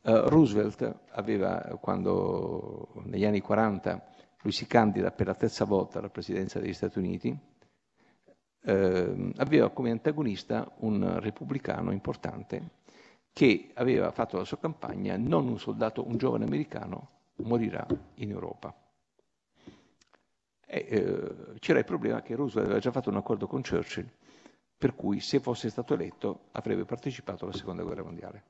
Roosevelt aveva, quando negli anni 40 lui si candida per la terza volta alla presidenza degli Stati Uniti, eh, aveva come antagonista un repubblicano importante che aveva fatto la sua campagna non un soldato, un giovane americano, morirà in Europa. E, eh, c'era il problema che Roosevelt aveva già fatto un accordo con Churchill, per cui se fosse stato eletto avrebbe partecipato alla seconda guerra mondiale,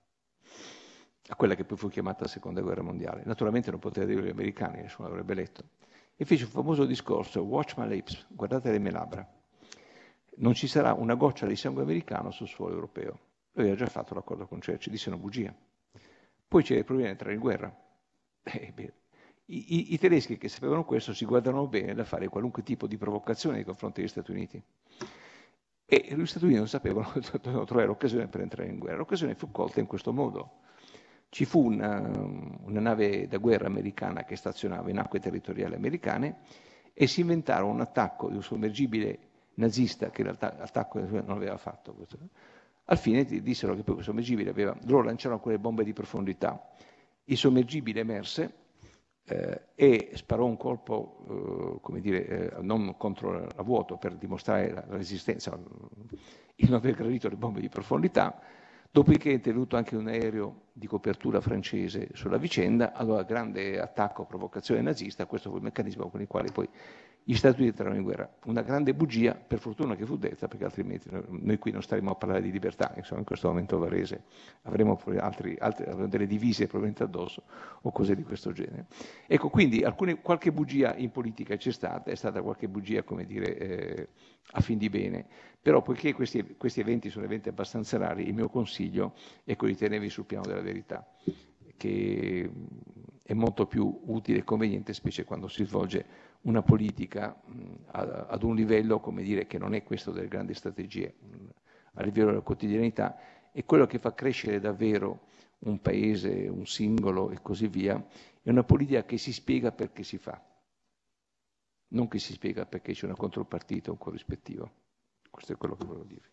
a quella che poi fu chiamata seconda guerra mondiale. Naturalmente non poteva dire gli americani, nessuno l'avrebbe eletto. E fece un famoso discorso, watch my lips, guardate le mie labbra, non ci sarà una goccia di sangue americano sul suolo europeo. Lui aveva già fatto l'accordo con Churchill, disse una bugia. Poi c'era il problema di entrare in guerra, eh, i, i, I, tedeschi che sapevano questo si guardano bene da fare qualunque tipo di provocazione nei confronti degli Stati Uniti. E gli Stati Uniti non sapevano, dovevano trovare l'occasione per entrare in guerra. L'occasione fu colta in questo modo. Ci fu una, una nave da guerra americana che stazionava in acque territoriali americane e si inventarono un attacco di un sommergibile nazista che l'attacco non aveva fatto. Al fine dissero che poi questo sommergibile aveva, loro lanciarono quelle bombe di profondità. Il sommergibile emerse eh, e sparò un colpo, eh, come dire, eh, non contro la vuoto per dimostrare la resistenza, il non aver gradito le bombe di profondità, dopodiché è intervenuto anche un aereo di copertura francese sulla vicenda, allora grande attacco, provocazione nazista, questo fu il meccanismo con il quale poi gli Stati Uniti entrarono in guerra. Una grande bugia, per fortuna che fu detta, perché altrimenti noi qui non staremo a parlare di libertà, insomma in questo momento Varese avremo, altri, altri, avremo delle divise probabilmente addosso o cose di questo genere. Ecco, quindi alcune, qualche bugia in politica c'è stata, è stata qualche bugia, come dire, eh, a fin di bene, però poiché questi, questi eventi sono eventi abbastanza rari, il mio consiglio è quello di tenervi sul piano della verità, che è molto più utile e conveniente, specie quando si svolge una politica ad un livello, come dire, che non è questo delle grandi strategie, a livello della quotidianità, è quello che fa crescere davvero un paese, un singolo e così via, è una politica che si spiega perché si fa, non che si spiega perché c'è una contropartita o un corrispettivo. Questo è quello che volevo dire.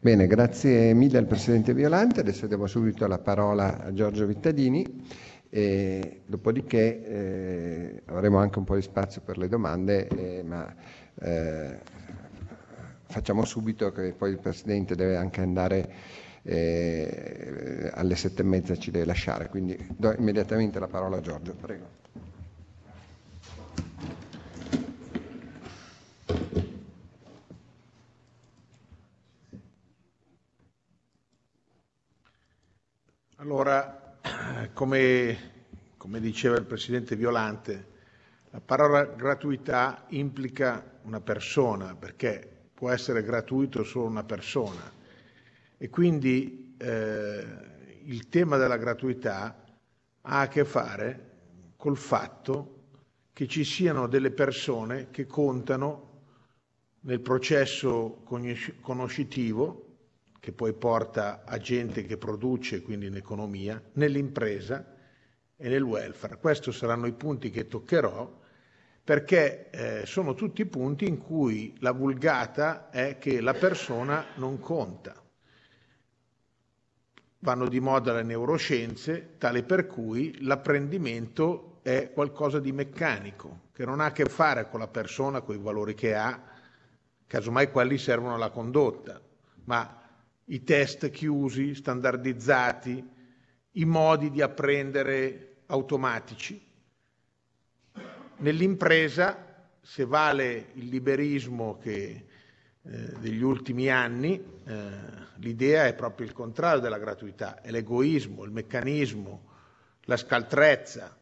Bene, grazie mille al Presidente Violante. Adesso diamo subito la parola a Giorgio Vittadini e dopodiché eh, avremo anche un po' di spazio per le domande, eh, ma eh, facciamo subito che poi il Presidente deve anche andare eh, alle sette e mezza ci deve lasciare, quindi do immediatamente la parola a Giorgio, prego. Allora, come, come diceva il Presidente Violante, la parola gratuità implica una persona, perché può essere gratuito solo una persona. E quindi eh, il tema della gratuità ha a che fare col fatto che ci siano delle persone che contano nel processo conoscitivo, che poi porta a gente che produce, quindi in economia, nell'impresa e nel welfare. Questi saranno i punti che toccherò perché eh, sono tutti punti in cui la vulgata è che la persona non conta. Vanno di moda le neuroscienze, tale per cui l'apprendimento è qualcosa di meccanico, che non ha a che fare con la persona, con i valori che ha, casomai quelli servono alla condotta, ma i test chiusi, standardizzati, i modi di apprendere automatici. Nell'impresa, se vale il liberismo che, eh, degli ultimi anni, eh, l'idea è proprio il contrario della gratuità, è l'egoismo, il meccanismo, la scaltrezza.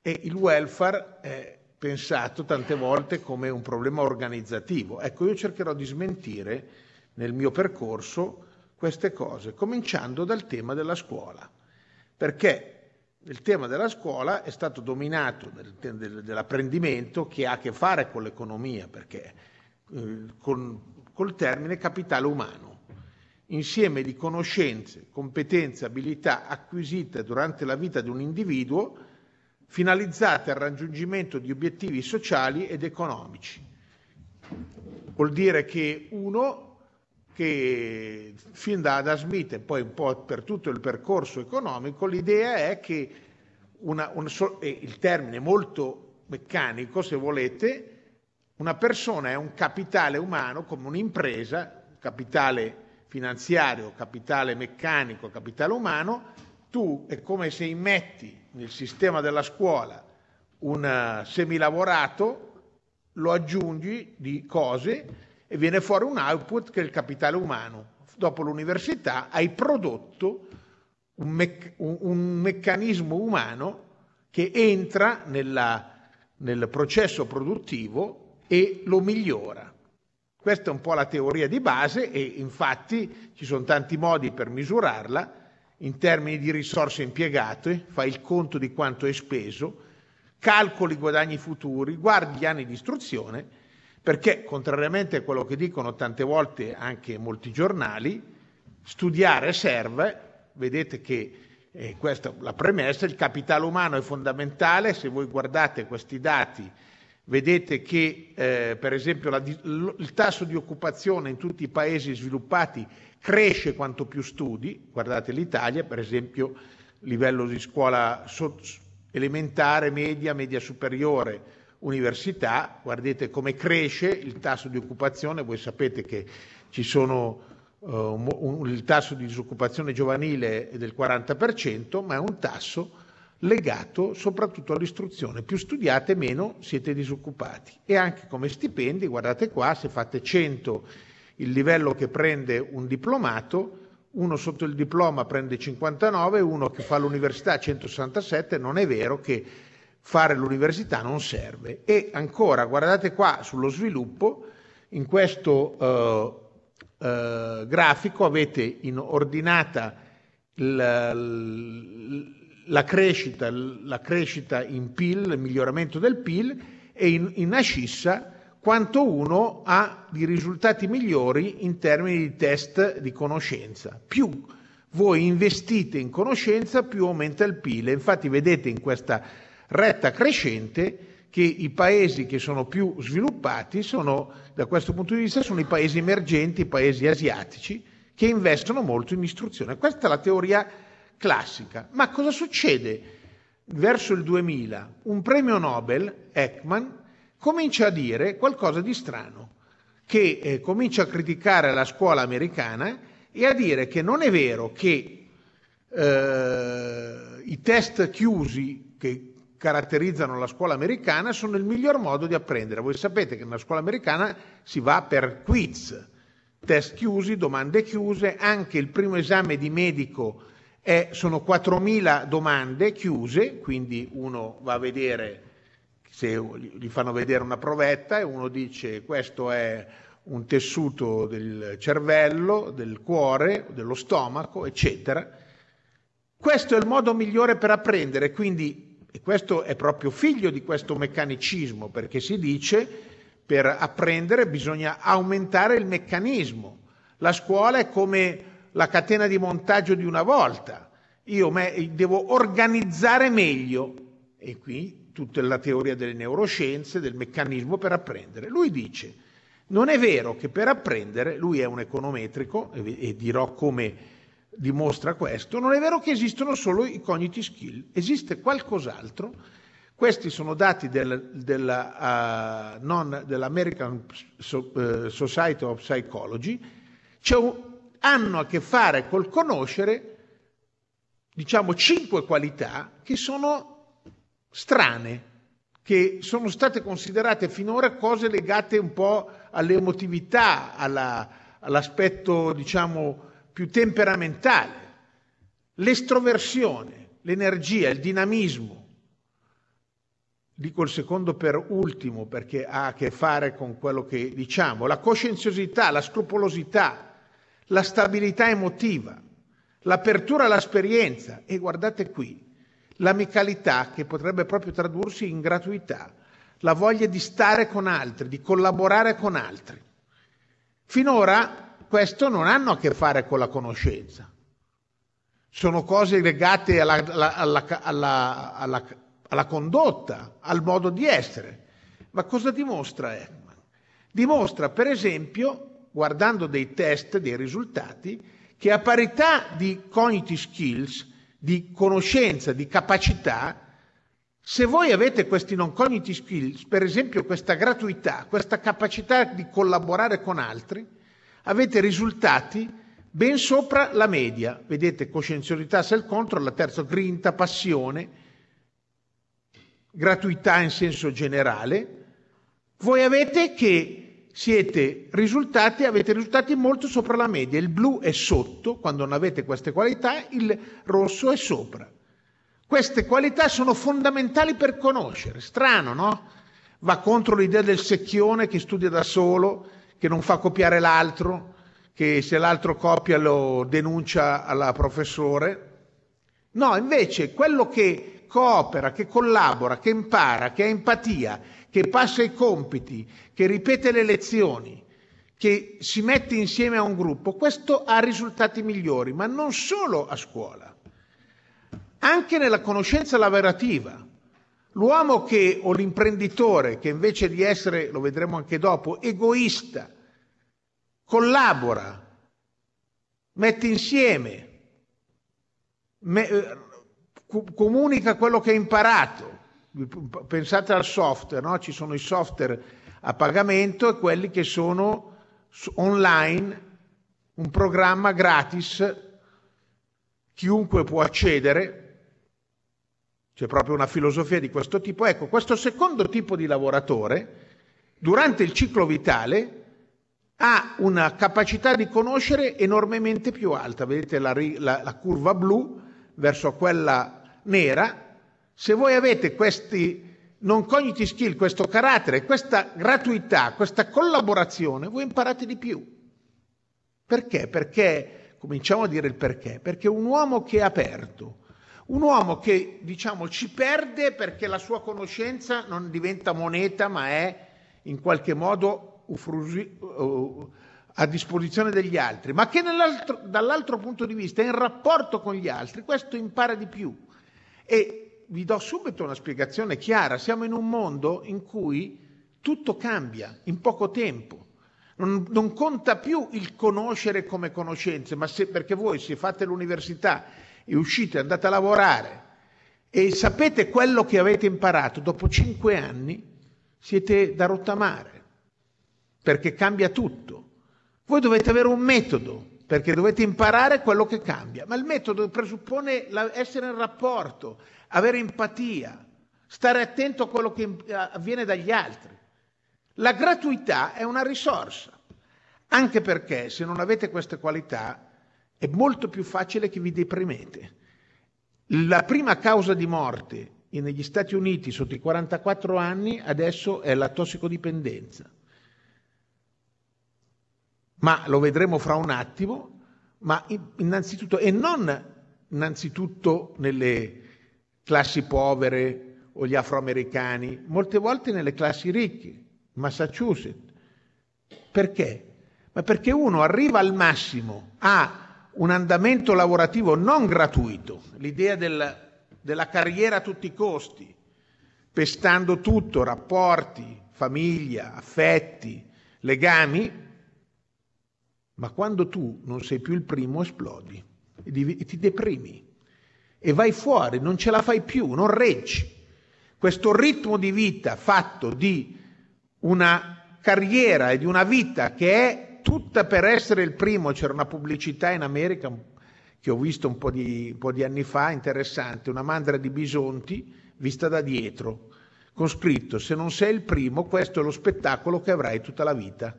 E il welfare è pensato tante volte come un problema organizzativo. Ecco, io cercherò di smentire nel mio percorso queste cose, cominciando dal tema della scuola, perché il tema della scuola è stato dominato del, del, dell'apprendimento che ha a che fare con l'economia, perché eh, con, col termine capitale umano, insieme di conoscenze, competenze, abilità acquisite durante la vita di un individuo finalizzate al raggiungimento di obiettivi sociali ed economici. Vuol dire che uno che fin da Adam Smith e poi un po' per tutto il percorso economico, l'idea è che una, un, il termine molto meccanico, se volete, una persona è un capitale umano come un'impresa, capitale finanziario, capitale meccanico, capitale umano, tu è come se immetti nel sistema della scuola un semilavorato, lo aggiungi di cose e viene fuori un output che è il capitale umano. Dopo l'università hai prodotto un, me- un, un meccanismo umano che entra nella, nel processo produttivo e lo migliora. Questa è un po' la teoria di base e infatti ci sono tanti modi per misurarla in termini di risorse impiegate, fai il conto di quanto hai speso, calcoli i guadagni futuri, guardi gli anni di istruzione perché contrariamente a quello che dicono tante volte anche molti giornali, studiare serve, vedete che eh, questa è la premessa, il capitale umano è fondamentale, se voi guardate questi dati vedete che eh, per esempio la, il tasso di occupazione in tutti i paesi sviluppati cresce quanto più studi, guardate l'Italia per esempio livello di scuola elementare, media, media superiore, università, guardate come cresce il tasso di occupazione, voi sapete che ci sono, uh, un, il tasso di disoccupazione giovanile è del 40%, ma è un tasso legato soprattutto all'istruzione. Più studiate, meno siete disoccupati. E anche come stipendi, guardate qua, se fate 100 il livello che prende un diplomato, uno sotto il diploma prende 59, uno che fa l'università 167, non è vero che fare l'università non serve. E ancora, guardate qua sullo sviluppo, in questo uh, uh, grafico avete in ordinata la, la, crescita, la crescita in PIL, il miglioramento del PIL e in, in ascissa quanto uno ha di risultati migliori in termini di test di conoscenza. Più voi investite in conoscenza, più aumenta il PIL. Infatti vedete in questa retta crescente che i paesi che sono più sviluppati sono, da questo punto di vista, sono i paesi emergenti, i paesi asiatici, che investono molto in istruzione. Questa è la teoria classica. Ma cosa succede verso il 2000? Un premio Nobel, Ekman, comincia a dire qualcosa di strano, che eh, comincia a criticare la scuola americana e a dire che non è vero che eh, i test chiusi che caratterizzano la scuola americana sono il miglior modo di apprendere. Voi sapete che nella scuola americana si va per quiz, test chiusi, domande chiuse, anche il primo esame di medico è, sono 4.000 domande chiuse, quindi uno va a vedere se gli fanno vedere una provetta e uno dice questo è un tessuto del cervello, del cuore, dello stomaco, eccetera. Questo è il modo migliore per apprendere, quindi, e questo è proprio figlio di questo meccanicismo, perché si dice per apprendere bisogna aumentare il meccanismo. La scuola è come la catena di montaggio di una volta. Io devo organizzare meglio, e qui tutta la teoria delle neuroscienze, del meccanismo per apprendere. Lui dice, non è vero che per apprendere, lui è un econometrico e dirò come dimostra questo, non è vero che esistono solo i cognitive skill, esiste qualcos'altro. Questi sono dati del, della, uh, non, dell'American uh, Society of Psychology, cioè, hanno a che fare col conoscere, diciamo, cinque qualità che sono strane, che sono state considerate finora cose legate un po' all'emotività, alla, all'aspetto, diciamo, più temperamentale. L'estroversione, l'energia, il dinamismo. Dico il secondo per ultimo perché ha a che fare con quello che diciamo, la coscienziosità, la scrupolosità, la stabilità emotiva, l'apertura all'esperienza. E guardate qui, l'amicalità che potrebbe proprio tradursi in gratuità, la voglia di stare con altri, di collaborare con altri. Finora questo non hanno a che fare con la conoscenza, sono cose legate alla, alla, alla, alla condotta, al modo di essere. Ma cosa dimostra Ekman? Dimostra, per esempio, guardando dei test, dei risultati, che a parità di cognitive skills, di conoscenza, di capacità, se voi avete questi non cognitive skills, per esempio questa gratuità, questa capacità di collaborare con altri, avete risultati ben sopra la media. Vedete coscienziosità self-control, la terza grinta, passione, gratuità in senso generale. Voi avete che siete risultati, avete risultati molto sopra la media. Il blu è sotto, quando non avete queste qualità, il rosso è sopra. Queste qualità sono fondamentali per conoscere. Strano, no? Va contro l'idea del secchione che studia da solo, che non fa copiare l'altro, che se l'altro copia lo denuncia alla professore. No, invece quello che coopera, che collabora, che impara, che ha empatia, che passa i compiti, che ripete le lezioni, che si mette insieme a un gruppo, questo ha risultati migliori, ma non solo a scuola, anche nella conoscenza lavorativa. L'uomo che, o l'imprenditore che invece di essere, lo vedremo anche dopo, egoista, collabora, mette insieme, me, eh, comunica quello che ha imparato. Pensate al software, no? ci sono i software a pagamento e quelli che sono online, un programma gratis, chiunque può accedere, c'è proprio una filosofia di questo tipo. Ecco, questo secondo tipo di lavoratore, durante il ciclo vitale, ha una capacità di conoscere enormemente più alta. Vedete la, la, la curva blu verso quella nera. Se voi avete questi non cognitive skill, questo carattere, questa gratuità, questa collaborazione, voi imparate di più. Perché? Perché, cominciamo a dire il perché, perché un uomo che è aperto, un uomo che, diciamo, ci perde perché la sua conoscenza non diventa moneta, ma è in qualche modo ufrusi, uh, a disposizione degli altri, ma che dall'altro punto di vista è in rapporto con gli altri, questo impara di più. E vi do subito una spiegazione chiara. Siamo in un mondo in cui tutto cambia in poco tempo. Non, non conta più il conoscere come conoscenze, ma se, perché voi se fate l'università e uscite, andate a lavorare e sapete quello che avete imparato, dopo cinque anni siete da rottamare, perché cambia tutto. Voi dovete avere un metodo perché dovete imparare quello che cambia, ma il metodo presuppone essere in rapporto, avere empatia, stare attento a quello che avviene dagli altri. La gratuità è una risorsa, anche perché se non avete queste qualità è molto più facile che vi deprimete. La prima causa di morte negli Stati Uniti sotto i 44 anni adesso è la tossicodipendenza. Ma lo vedremo fra un attimo, ma in- innanzitutto, e non innanzitutto nelle classi povere o gli afroamericani, molte volte nelle classi ricche, Massachusetts. Perché? Ma perché uno arriva al massimo, ha un andamento lavorativo non gratuito, l'idea del- della carriera a tutti i costi, pestando tutto, rapporti, famiglia, affetti, legami, ma quando tu non sei più il primo esplodi e, ti deprimi e vai fuori, non ce la fai più, non reggi. Questo ritmo di vita fatto di una carriera e di una vita che è tutta per essere il primo, c'era una pubblicità in America che ho visto un po' di, un po' di anni fa, interessante, una mandra di bisonti vista da dietro, con scritto se non sei il primo questo è lo spettacolo che avrai tutta la vita,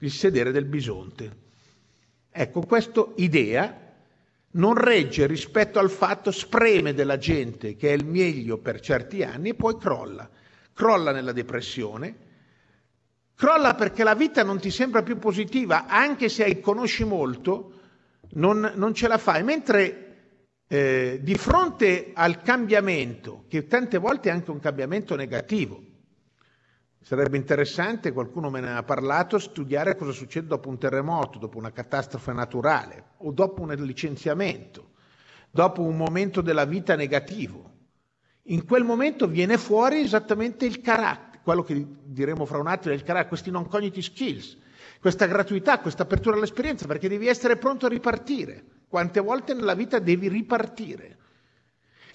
il sedere del bisonte. Ecco, questa idea non regge rispetto al fatto, spreme della gente che è il meglio per certi anni e poi crolla. Crolla nella depressione, crolla perché la vita non ti sembra più positiva, anche se conosci molto, non, non ce la fai. Mentre eh, di fronte al cambiamento, che tante volte è anche un cambiamento negativo, sarebbe interessante, qualcuno me ne ha parlato, studiare cosa succede dopo un terremoto, dopo una catastrofe naturale o dopo un licenziamento, dopo un momento della vita negativo. In quel momento viene fuori esattamente il carattere, quello che diremo fra un attimo è il carattere, questi non cognitive skills, questa gratuità, questa apertura all'esperienza, perché devi essere pronto a ripartire. Quante volte nella vita devi ripartire,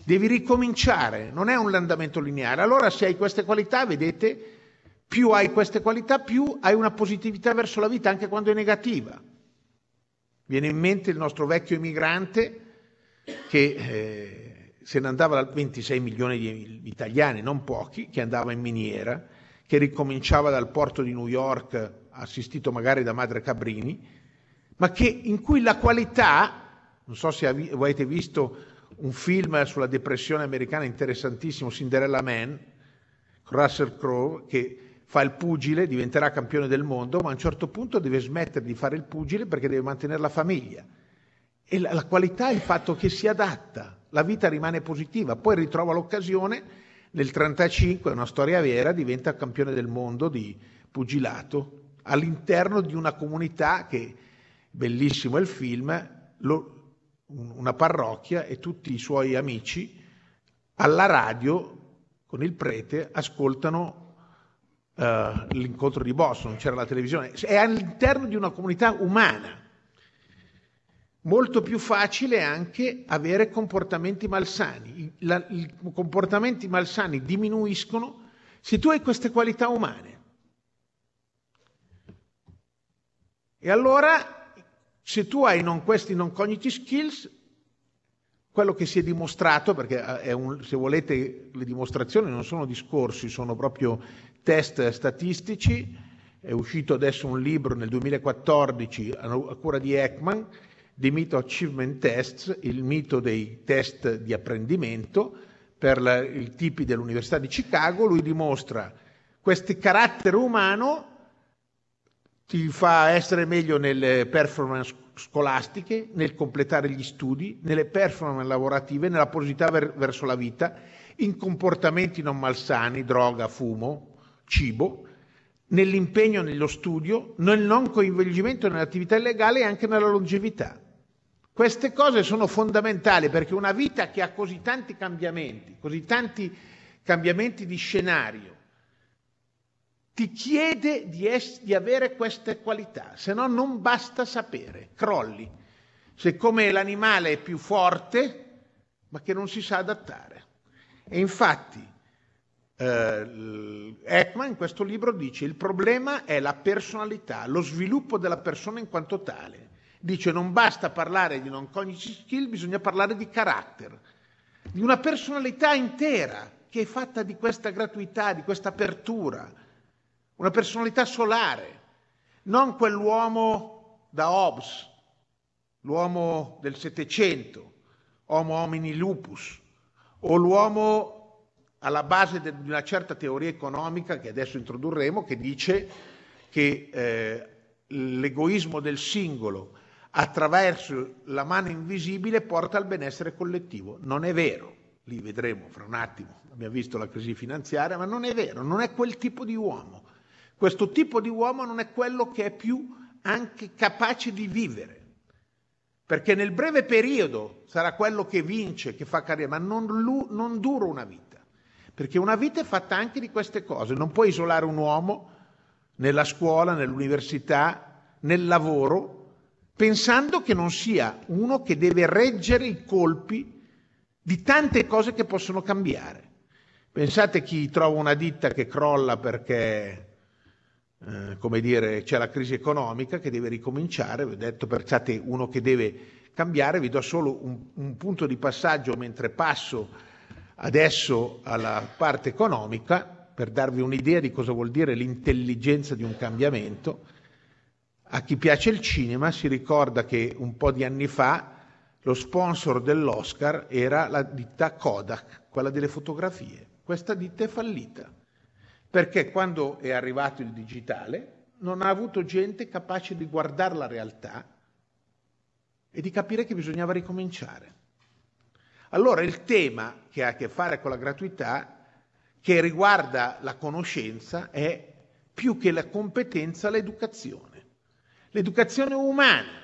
devi ricominciare, non è un andamento lineare. Allora se hai queste qualità, vedete, più hai queste qualità, più hai una positività verso la vita anche quando è negativa. Viene in mente il nostro vecchio emigrante che eh, se ne andava da 26 milioni di italiani, non pochi, che andava in miniera, che ricominciava dal porto di New York, assistito magari da Madre Cabrini, ma che, in cui la qualità, non so se avete visto un film sulla depressione americana interessantissimo, Cinderella Man, Russell Crowe, che fa il pugile, diventerà campione del mondo, ma a un certo punto deve smettere di fare il pugile perché deve mantenere la famiglia. E la, la qualità è il fatto che si adatta, la vita rimane positiva, poi ritrova l'occasione, nel 1935, è una storia vera, diventa campione del mondo di pugilato all'interno di una comunità che, bellissimo il film, lo- una parrocchia e tutti i suoi amici alla radio con il prete ascoltano eh, l'incontro di Boston, c'era la televisione, è all'interno di una comunità umana. Molto più facile anche avere comportamenti malsani. I la- I comportamenti malsani diminuiscono se tu hai queste qualità umane. E allora, se tu hai non, questi non cognitive skills, quello che si è dimostrato, perché eh, è un- se volete le dimostrazioni non sono discorsi, sono proprio test statistici, è uscito adesso un libro nel 2014 a a cura di Ekman, Myth of Achievement Tests, il mito dei test di apprendimento per la- i tipi dell'Università di Chicago, lui dimostra questo carattere umano ti fa essere meglio nelle performance scolastiche, nel completare gli studi, nelle performance lavorative, nella positività ver- verso la vita, in comportamenti non malsani, droga, fumo, cibo, nell'impegno nello studio, nel non coinvolgimento nell'attività illegale e anche nella longevità. Queste cose sono fondamentali perché una vita che ha così tanti cambiamenti, così tanti cambiamenti di scenario, ti chiede di, es- di avere queste qualità, se no non basta sapere, crolli. Siccome l'animale è più forte, ma che non si sa adattare. E infatti eh, Ekman in questo libro dice il problema è la personalità, lo sviluppo della persona in quanto tale. Dice non basta parlare di non cognitive skill, bisogna parlare di carattere, di una personalità intera che è fatta di questa gratuità, di questa apertura, una personalità solare, non quell'uomo da Hobbes, l'uomo del Settecento, homo homini lupus, o l'uomo alla base di una certa teoria economica che adesso introdurremo, che dice che eh, l'egoismo del singolo attraverso la mano invisibile porta al benessere collettivo. Non è vero, lì vedremo fra un attimo, abbiamo visto la crisi finanziaria, ma non è vero, non è quel tipo di uomo. Questo tipo di uomo non è quello che è più anche capace di vivere perché nel breve periodo sarà quello che vince, che fa carriera, ma non, lu- non dura una vita, perché una vita è fatta anche di queste cose, non puoi isolare un uomo nella scuola, nell'università, nel lavoro, pensando che non sia uno che deve reggere i colpi di tante cose che possono cambiare. Pensate chi trova una ditta che crolla perché eh, come dire, c'è la crisi economica che deve ricominciare, vi ho detto pensate uno che deve cambiare, vi do solo un, un punto di passaggio mentre passo adesso alla parte economica per darvi un'idea di cosa vuol dire l'intelligenza di un cambiamento. A chi piace il cinema si ricorda che un po' di anni fa lo sponsor dell'Oscar era la ditta Kodak, quella delle fotografie. Questa ditta è fallita perché quando è arrivato il digitale non ha avuto gente capace di guardare la realtà e di capire che bisognava ricominciare. Allora il tema che ha a che fare con la gratuità, che riguarda la conoscenza, è più che la competenza l'educazione, l'educazione umana.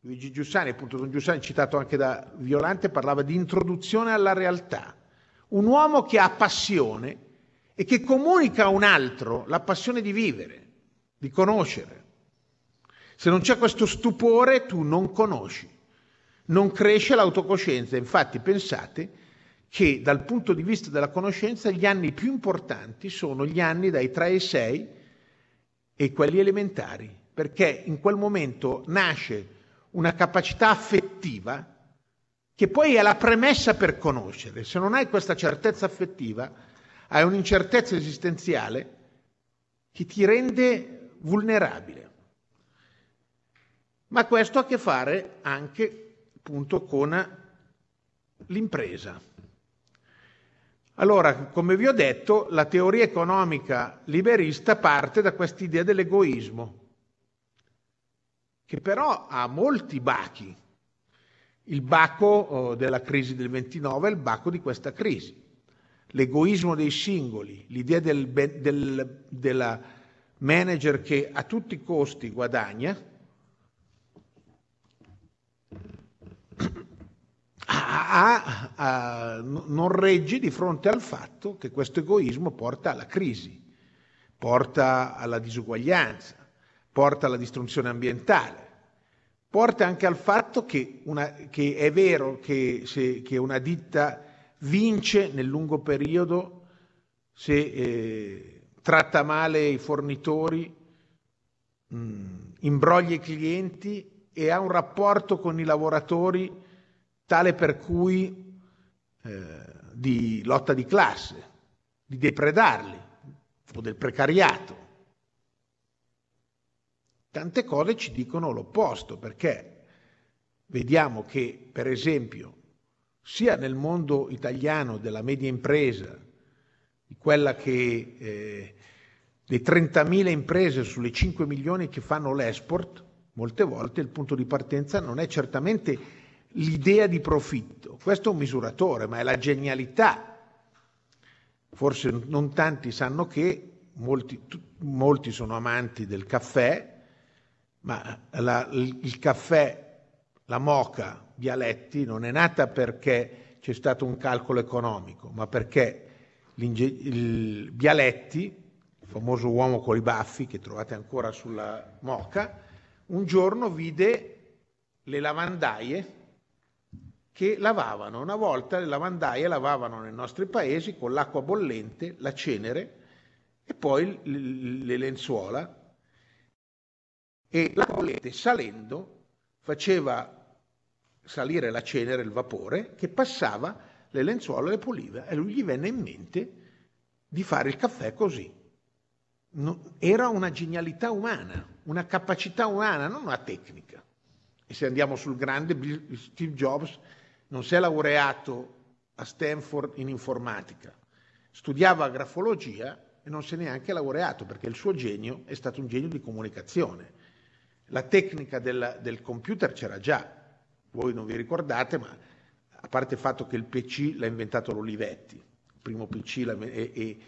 Luigi Giussani, appunto Don Giussani, citato anche da Violante, parlava di introduzione alla realtà un uomo che ha passione e che comunica a un altro la passione di vivere, di conoscere. Se non c'è questo stupore, tu non conosci, non cresce l'autocoscienza. Infatti pensate che dal punto di vista della conoscenza gli anni più importanti sono gli anni dai 3 ai 6 e quelli elementari, perché in quel momento nasce una capacità affettiva che poi è la premessa per conoscere. Se non hai questa certezza affettiva, hai un'incertezza esistenziale che ti rende vulnerabile. Ma questo ha a che fare anche appunto con l'impresa. Allora, come vi ho detto, la teoria economica liberista parte da quest'idea dell'egoismo, che però ha molti bachi il baco oh, della crisi del 29 è il baco di questa crisi. L'egoismo dei singoli, l'idea del, del, della manager che a tutti i costi guadagna, a, a, non regge di fronte al fatto che questo egoismo porta alla crisi, porta alla disuguaglianza, porta alla distruzione ambientale porta anche al fatto che, una, che è vero che, se, che, una ditta vince nel lungo periodo se eh, tratta male i fornitori, mh, imbroglia i clienti e ha un rapporto con i lavoratori tale per cui eh, di lotta di classe, di depredarli o del precariato. Tante cose ci dicono l'opposto, perché vediamo che, per esempio, sia nel mondo italiano della media impresa, di quella che eh, le 30.000 imprese sulle 5 milioni che fanno l'export, molte volte il punto di partenza non è certamente l'idea di profitto, questo è un misuratore, ma è la genialità. Forse non tanti sanno che molti, molti sono amanti del caffè, ma la, il caffè, la moca Bialetti non è nata perché c'è stato un calcolo economico, ma perché il Bialetti, il famoso uomo con i baffi che trovate ancora sulla moca, un giorno vide le lavandaie che lavavano. Una volta le lavandaie lavavano nei nostri paesi con l'acqua bollente, la cenere e poi le lenzuola e la bollente salendo faceva salire la cenere, il vapore, che passava le lenzuola le puliva e lui gli venne in mente di fare il caffè così. Era una genialità umana, una capacità umana, non una tecnica. E se andiamo sul grande, Steve Jobs non si è laureato a Stanford in informatica, studiava grafologia e non si è neanche laureato perché il suo genio è stato un genio di comunicazione. La tecnica del, del computer c'era già, voi non vi ricordate, ma a parte il fatto che il PC l'ha inventato l'Olivetti, il primo PC e, e-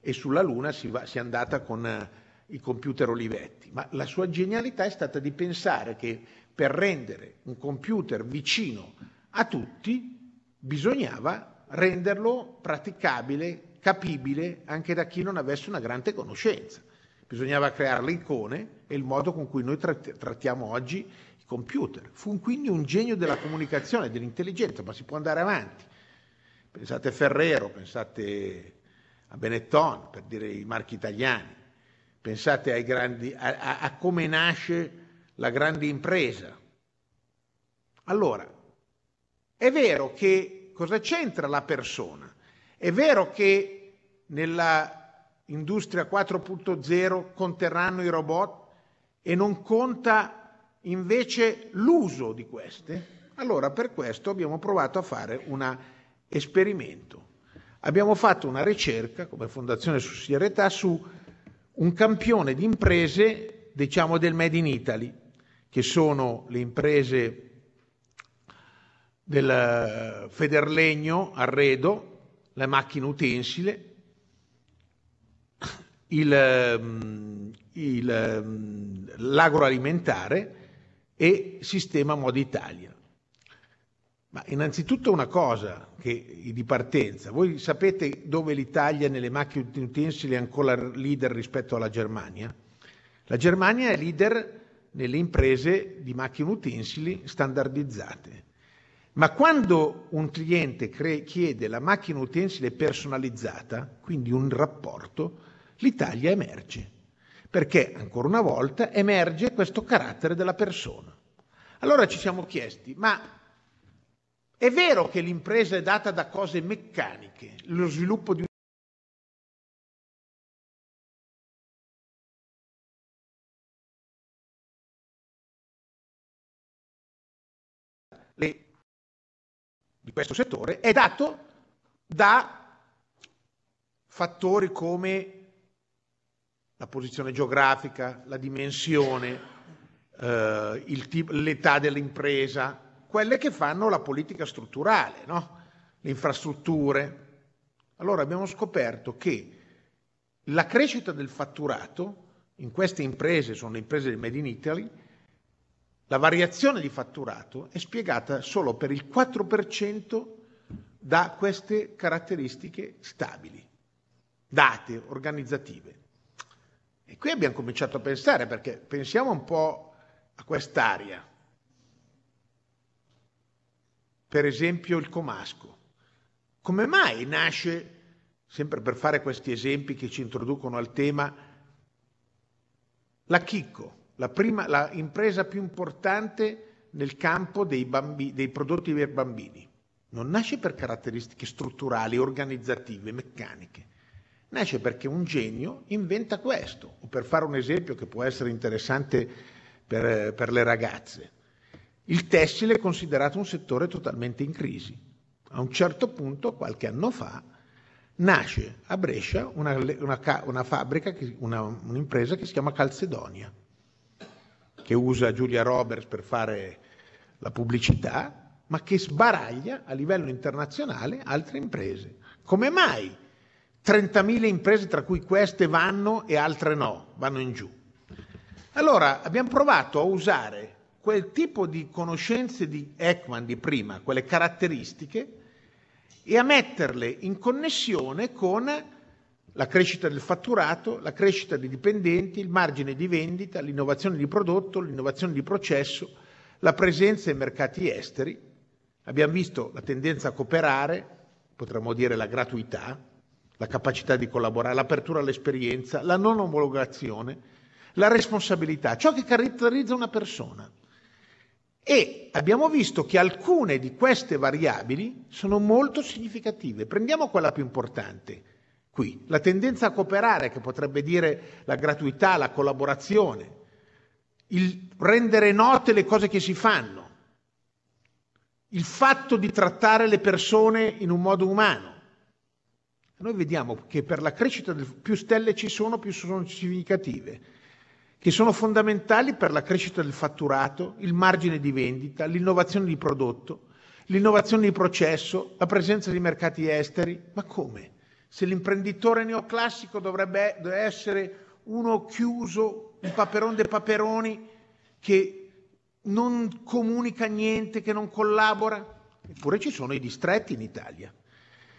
e sulla Luna si, va- si è andata con eh, i computer Olivetti, ma la sua genialità è stata di pensare che per rendere un computer vicino a tutti bisognava renderlo praticabile, capibile anche da chi non avesse una grande conoscenza. Bisognava creare le icone e il modo con cui noi tratt- trattiamo oggi i computer. Fu quindi un genio della comunicazione, dell'intelligenza, ma si può andare avanti. Pensate a Ferrero, pensate a Benetton, per dire i marchi italiani, pensate ai grandi, a, a- a come nasce la grande impresa. Allora, è vero che cosa c'entra la persona? È vero che nella industria 4.0 conterranno i robot e non conta invece l'uso di queste? Allora per questo abbiamo provato a fare un esperimento. Abbiamo fatto una ricerca come Fondazione Sussidiarietà su un campione di imprese, diciamo del Made in Italy, che sono le imprese del eh, Federlegno, Arredo, le macchine utensile, il, ehm, il, ehm, l'agroalimentare e Sistema Modi Italia. Ma innanzitutto una cosa che, di partenza, voi sapete dove l'Italia nelle macchine utensili è ancora leader rispetto alla Germania? La Germania è leader nelle imprese di macchine utensili standardizzate. Ma quando un cliente cre- chiede la macchina utensile personalizzata, quindi un rapporto, l'Italia emerge. Perché, ancora una volta, emerge questo carattere della persona. Allora ci siamo chiesti, ma è vero che l'impresa è data da cose meccaniche, lo sviluppo di di questo settore è dato da fattori come la posizione geografica, la dimensione, eh, tip- l'età dell'impresa, quelle che fanno la politica strutturale, no? le infrastrutture. Allora abbiamo scoperto che la crescita del fatturato in queste imprese, sono le imprese del Made in Italy, la variazione di fatturato è spiegata solo per il 4% da queste caratteristiche stabili, date, organizzative. E qui abbiamo cominciato a pensare, perché pensiamo un po' a quest'area. Per esempio il Comasco. Come mai nasce, sempre per fare questi esempi che ci introducono al tema, la Chicco, la, prima, la impresa più importante nel campo dei, bambi- dei prodotti per bambini? Non nasce per caratteristiche strutturali, organizzative, meccaniche. Nasce perché un genio inventa questo. O per fare un esempio che può essere interessante per, per le ragazze. Il tessile è considerato un settore totalmente in crisi. A un certo punto, qualche anno fa, nasce a Brescia una, una una fabbrica, una- un'impresa che si chiama Calcedonia, che usa Giulia Roberts per fare la pubblicità, ma che sbaraglia a livello internazionale altre imprese. Come mai 30.000 imprese, tra cui queste vanno e altre no, vanno in giù? Allora abbiamo provato a usare quel tipo di conoscenze di Ekman di prima, quelle caratteristiche, e a metterle in connessione con la crescita del fatturato, la crescita dei dipendenti, il margine di vendita, l'innovazione di prodotto, l'innovazione di processo, la presenza in mercati esteri. Abbiamo visto la tendenza a cooperare, potremmo dire la gratuità, la capacità di collaborare, l'apertura all'esperienza, la non omologazione, la responsabilità, ciò che caratterizza una persona. E abbiamo visto che alcune di queste variabili sono molto significative. Prendiamo quella più importante qui, la tendenza a cooperare, che potrebbe dire la gratuità, la collaborazione, il rendere note le cose che si fanno, il fatto di trattare le persone in un modo umano. Noi vediamo che per la crescita del, più stelle ci sono, più sono significative che sono fondamentali per la crescita del fatturato, il margine di vendita, l'innovazione di prodotto, l'innovazione di processo, la presenza di mercati esteri. Ma come? Se l'imprenditore neoclassico dovrebbe essere uno chiuso, un paperon dei paperoni, che non comunica niente, che non collabora? Eppure ci sono i distretti in Italia.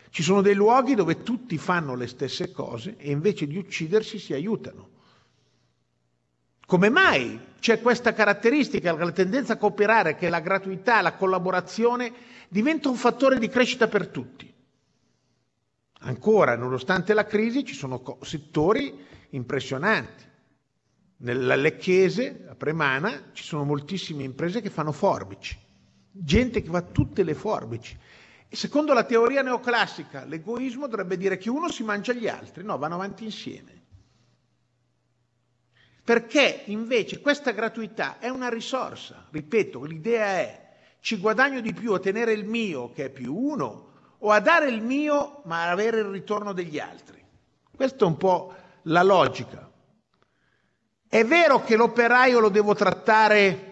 Ci sono dei luoghi dove tutti fanno le stesse cose e invece di uccidersi si aiutano. Come mai c'è questa caratteristica, la tendenza a cooperare, che la gratuità, la collaborazione diventa un fattore di crescita per tutti? Ancora, nonostante la crisi, ci sono settori impressionanti. Nella Lecchese, a Premana, ci sono moltissime imprese che fanno forbici, gente che fa tutte le forbici. E secondo la teoria neoclassica, l'egoismo dovrebbe dire che uno si mangia gli altri, no, vanno avanti insieme perché invece questa gratuità è una risorsa. Ripeto, l'idea è ci guadagno di più a tenere il mio che è più uno o a dare il mio ma avere il ritorno degli altri. Questa è un po' la logica. È vero che l'operaio lo devo trattare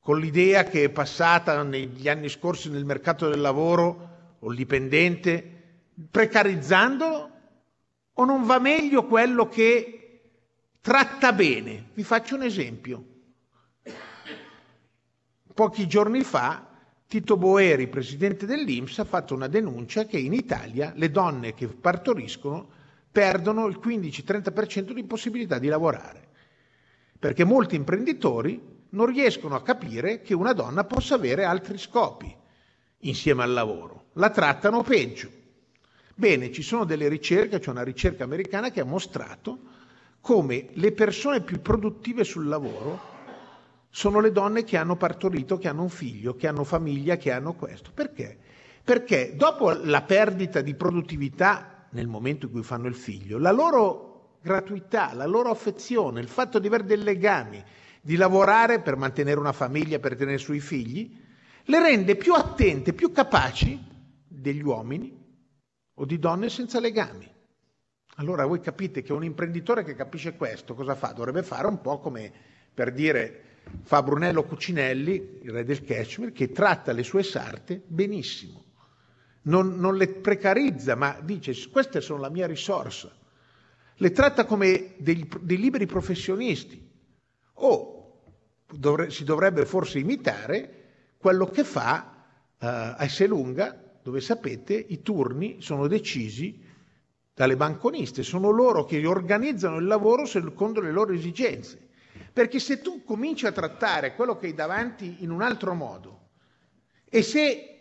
con l'idea che è passata negli anni scorsi nel mercato del lavoro o il dipendente, precarizzandolo? O non va meglio quello che tratta bene. Vi faccio un esempio. Pochi giorni fa Tito Boeri, presidente dell'Inps, ha fatto una denuncia che in Italia le donne che partoriscono perdono il 15-30% di possibilità di lavorare, perché molti imprenditori non riescono a capire che una donna possa avere altri scopi insieme al lavoro, la trattano peggio. Bene, ci sono delle ricerche, c'è una ricerca americana che ha mostrato come le persone più produttive sul lavoro sono le donne che hanno partorito, che hanno un figlio, che hanno famiglia, che hanno questo. Perché? Perché dopo la perdita di produttività nel momento in cui fanno il figlio, la loro gratuità, la loro affezione, il fatto di avere dei legami, di lavorare per mantenere una famiglia, per tenere sui figli, le rende più attente, più capaci degli uomini o di donne senza legami. Allora voi capite che un imprenditore che capisce questo cosa fa? Dovrebbe fare un po' come per dire fa Brunello Cucinelli, il re del cashmere, che tratta le sue sarte benissimo. Non, non le precarizza, ma dice queste sono la mia risorsa. Le tratta come dei, dei liberi professionisti. O dovre, si dovrebbe forse imitare quello che fa uh, a Esselunga, dove sapete i turni sono decisi dalle banconiste, sono loro che organizzano il lavoro secondo le loro esigenze. Perché se tu cominci a trattare quello che hai davanti in un altro modo e se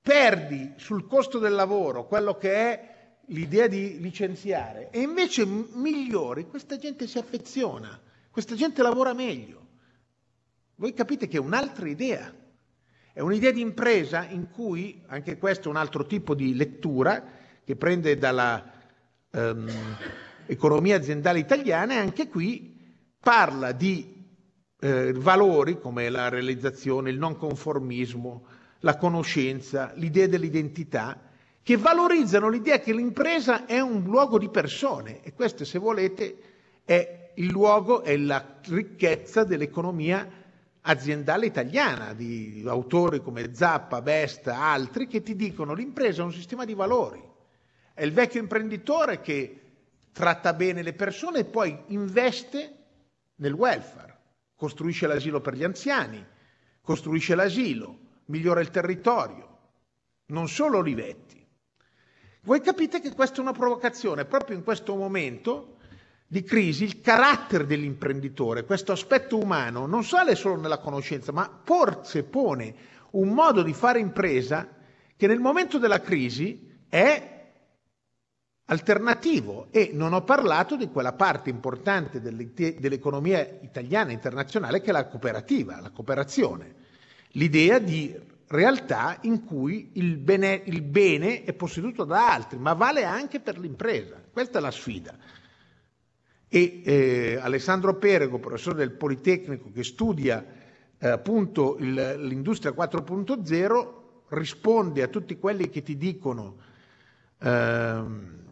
perdi sul costo del lavoro quello che è l'idea di licenziare e invece migliori, questa gente si affeziona, questa gente lavora meglio. Voi capite che è un'altra idea, è un'idea di impresa in cui, anche questo è un altro tipo di lettura, che prende dalla um, economia aziendale italiana e anche qui parla di eh, valori come la realizzazione, il non conformismo, la conoscenza, l'idea dell'identità, che valorizzano l'idea che l'impresa è un luogo di persone e questo, se volete, è il luogo, è la ricchezza dell'economia aziendale italiana, di autori come Zappa, Besta, altri, che ti dicono l'impresa è un sistema di valori. È il vecchio imprenditore che tratta bene le persone e poi investe nel welfare, costruisce l'asilo per gli anziani, costruisce l'asilo, migliora il territorio, non solo Olivetti. Voi capite che questa è una provocazione, proprio in questo momento di crisi, il carattere dell'imprenditore, questo aspetto umano, non sale solo nella conoscenza, ma forse pone un modo di fare impresa che nel momento della crisi è alternativo e non ho parlato di quella parte importante dell'economia italiana e internazionale che è la cooperativa, la cooperazione, l'idea di realtà in cui il bene, il bene è posseduto da altri, ma vale anche per l'impresa. Questa è la sfida. E eh, Alessandro Perego, professore del Politecnico che studia eh, appunto il- l'industria 4.0, risponde a tutti quelli che ti dicono ehm, eh,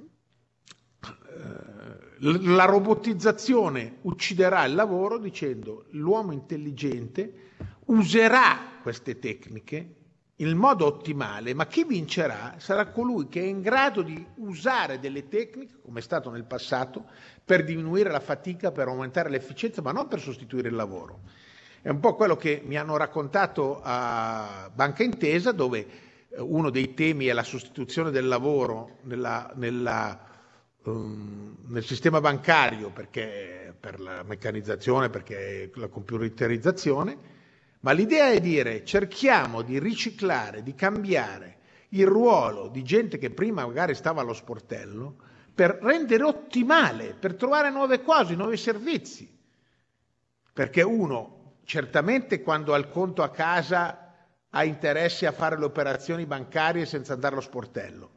la robotizzazione ucciderà il lavoro dicendo l'uomo intelligente userà queste tecniche in modo ottimale, ma chi vincerà sarà colui che è in grado di usare delle tecniche, come è stato nel passato, per diminuire la fatica, per aumentare l'efficienza, ma non per sostituire il lavoro. È un po' quello che mi hanno raccontato a Banca Intesa, dove eh, uno dei temi è la sostituzione del lavoro nella, nella, um, nel sistema bancario perché, per la meccanizzazione, perché la computerizzazione, ma l'idea è dire cerchiamo di riciclare, di cambiare il ruolo di gente che prima magari stava allo sportello per rendere ottimale, per trovare nuove cose, nuovi servizi. Perché uno certamente quando ha il conto a casa ha interesse a fare le operazioni bancarie senza andare allo sportello,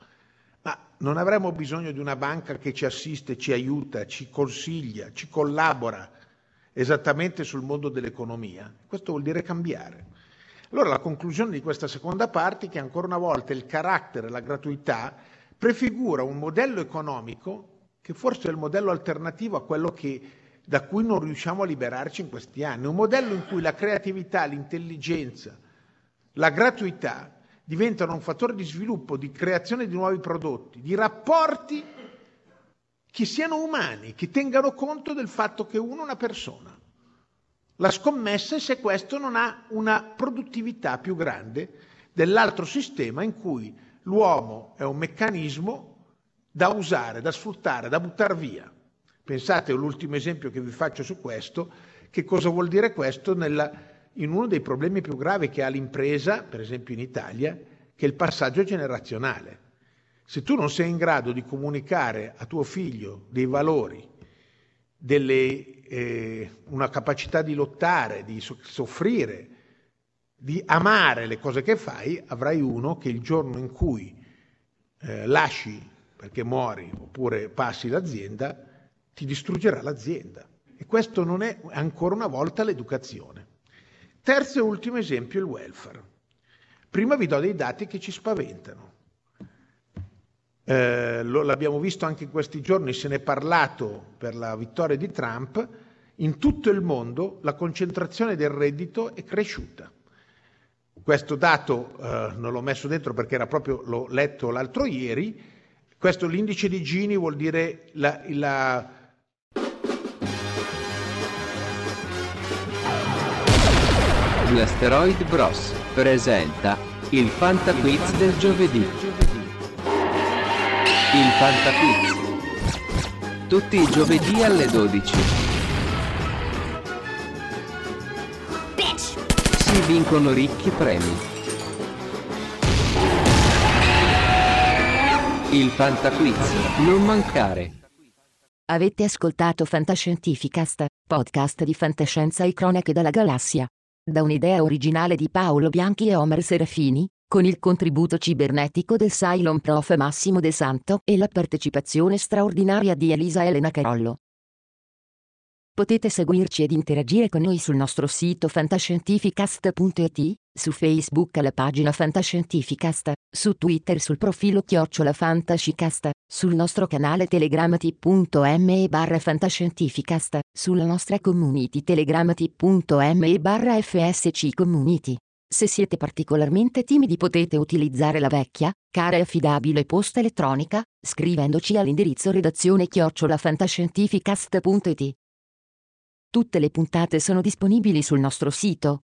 non avremmo bisogno di una banca che ci assiste, ci aiuta, ci consiglia, ci collabora esattamente sul mondo dell'economia. Questo vuol dire cambiare. Allora la conclusione di questa seconda parte è che ancora una volta il carattere, la gratuità prefigura un modello economico che forse è il modello alternativo a quello che, da cui non riusciamo a liberarci in questi anni, un modello in cui la creatività, l'intelligenza, la gratuità diventano un fattore di sviluppo, di creazione di nuovi prodotti, di rapporti che siano umani, che tengano conto del fatto che uno è una persona. La scommessa è se questo non ha una produttività più grande dell'altro sistema in cui l'uomo è un meccanismo da usare, da sfruttare, da buttare via. Pensate all'ultimo esempio che vi faccio su questo, che cosa vuol dire questo nella, in uno dei problemi più gravi che ha l'impresa, per esempio in Italia, che è il passaggio generazionale. Se tu non sei in grado di comunicare a tuo figlio dei valori, delle, eh, una capacità di lottare, di so- soffrire, di amare le cose che fai, avrai uno che il giorno in cui eh, lasci perché muori oppure passi l'azienda, ti distruggerà l'azienda. E questo non è ancora una volta l'educazione. Terzo e ultimo esempio, il welfare. Prima vi do dei dati che ci spaventano. Eh, lo, l'abbiamo visto anche in questi giorni, se ne è parlato per la vittoria di Trump, in tutto il mondo la concentrazione del reddito è cresciuta. Questo dato eh, non l'ho messo dentro perché era proprio, l'ho letto l'altro ieri, questo l'indice di Gini vuol dire la, la L'asteroid Bros presenta il Fanta Quiz del giovedì. Il Fanta Quiz. Tutti i giovedì alle 12. Si vincono ricchi premi. Il Fanta Quiz, non mancare. Avete ascoltato Fantascientificast, podcast di fantascienza e cronache dalla galassia. Da un'idea originale di Paolo Bianchi e Omer Serafini, con il contributo cibernetico del Cylon Prof Massimo De Santo e la partecipazione straordinaria di Elisa Elena Carollo. Potete seguirci ed interagire con noi sul nostro sito fantascientificast.it, su Facebook alla pagina Fantascientificast, su Twitter sul profilo Chiocciola Fantascicast, sul nostro canale Telegram t.me barra Fantascientificast, sulla nostra community Telegram t.me barra FSC Community. Se siete particolarmente timidi potete utilizzare la vecchia, cara e affidabile posta elettronica, scrivendoci all'indirizzo redazione chiocciolafantascientificast.it. Tutte le puntate sono disponibili sul nostro sito,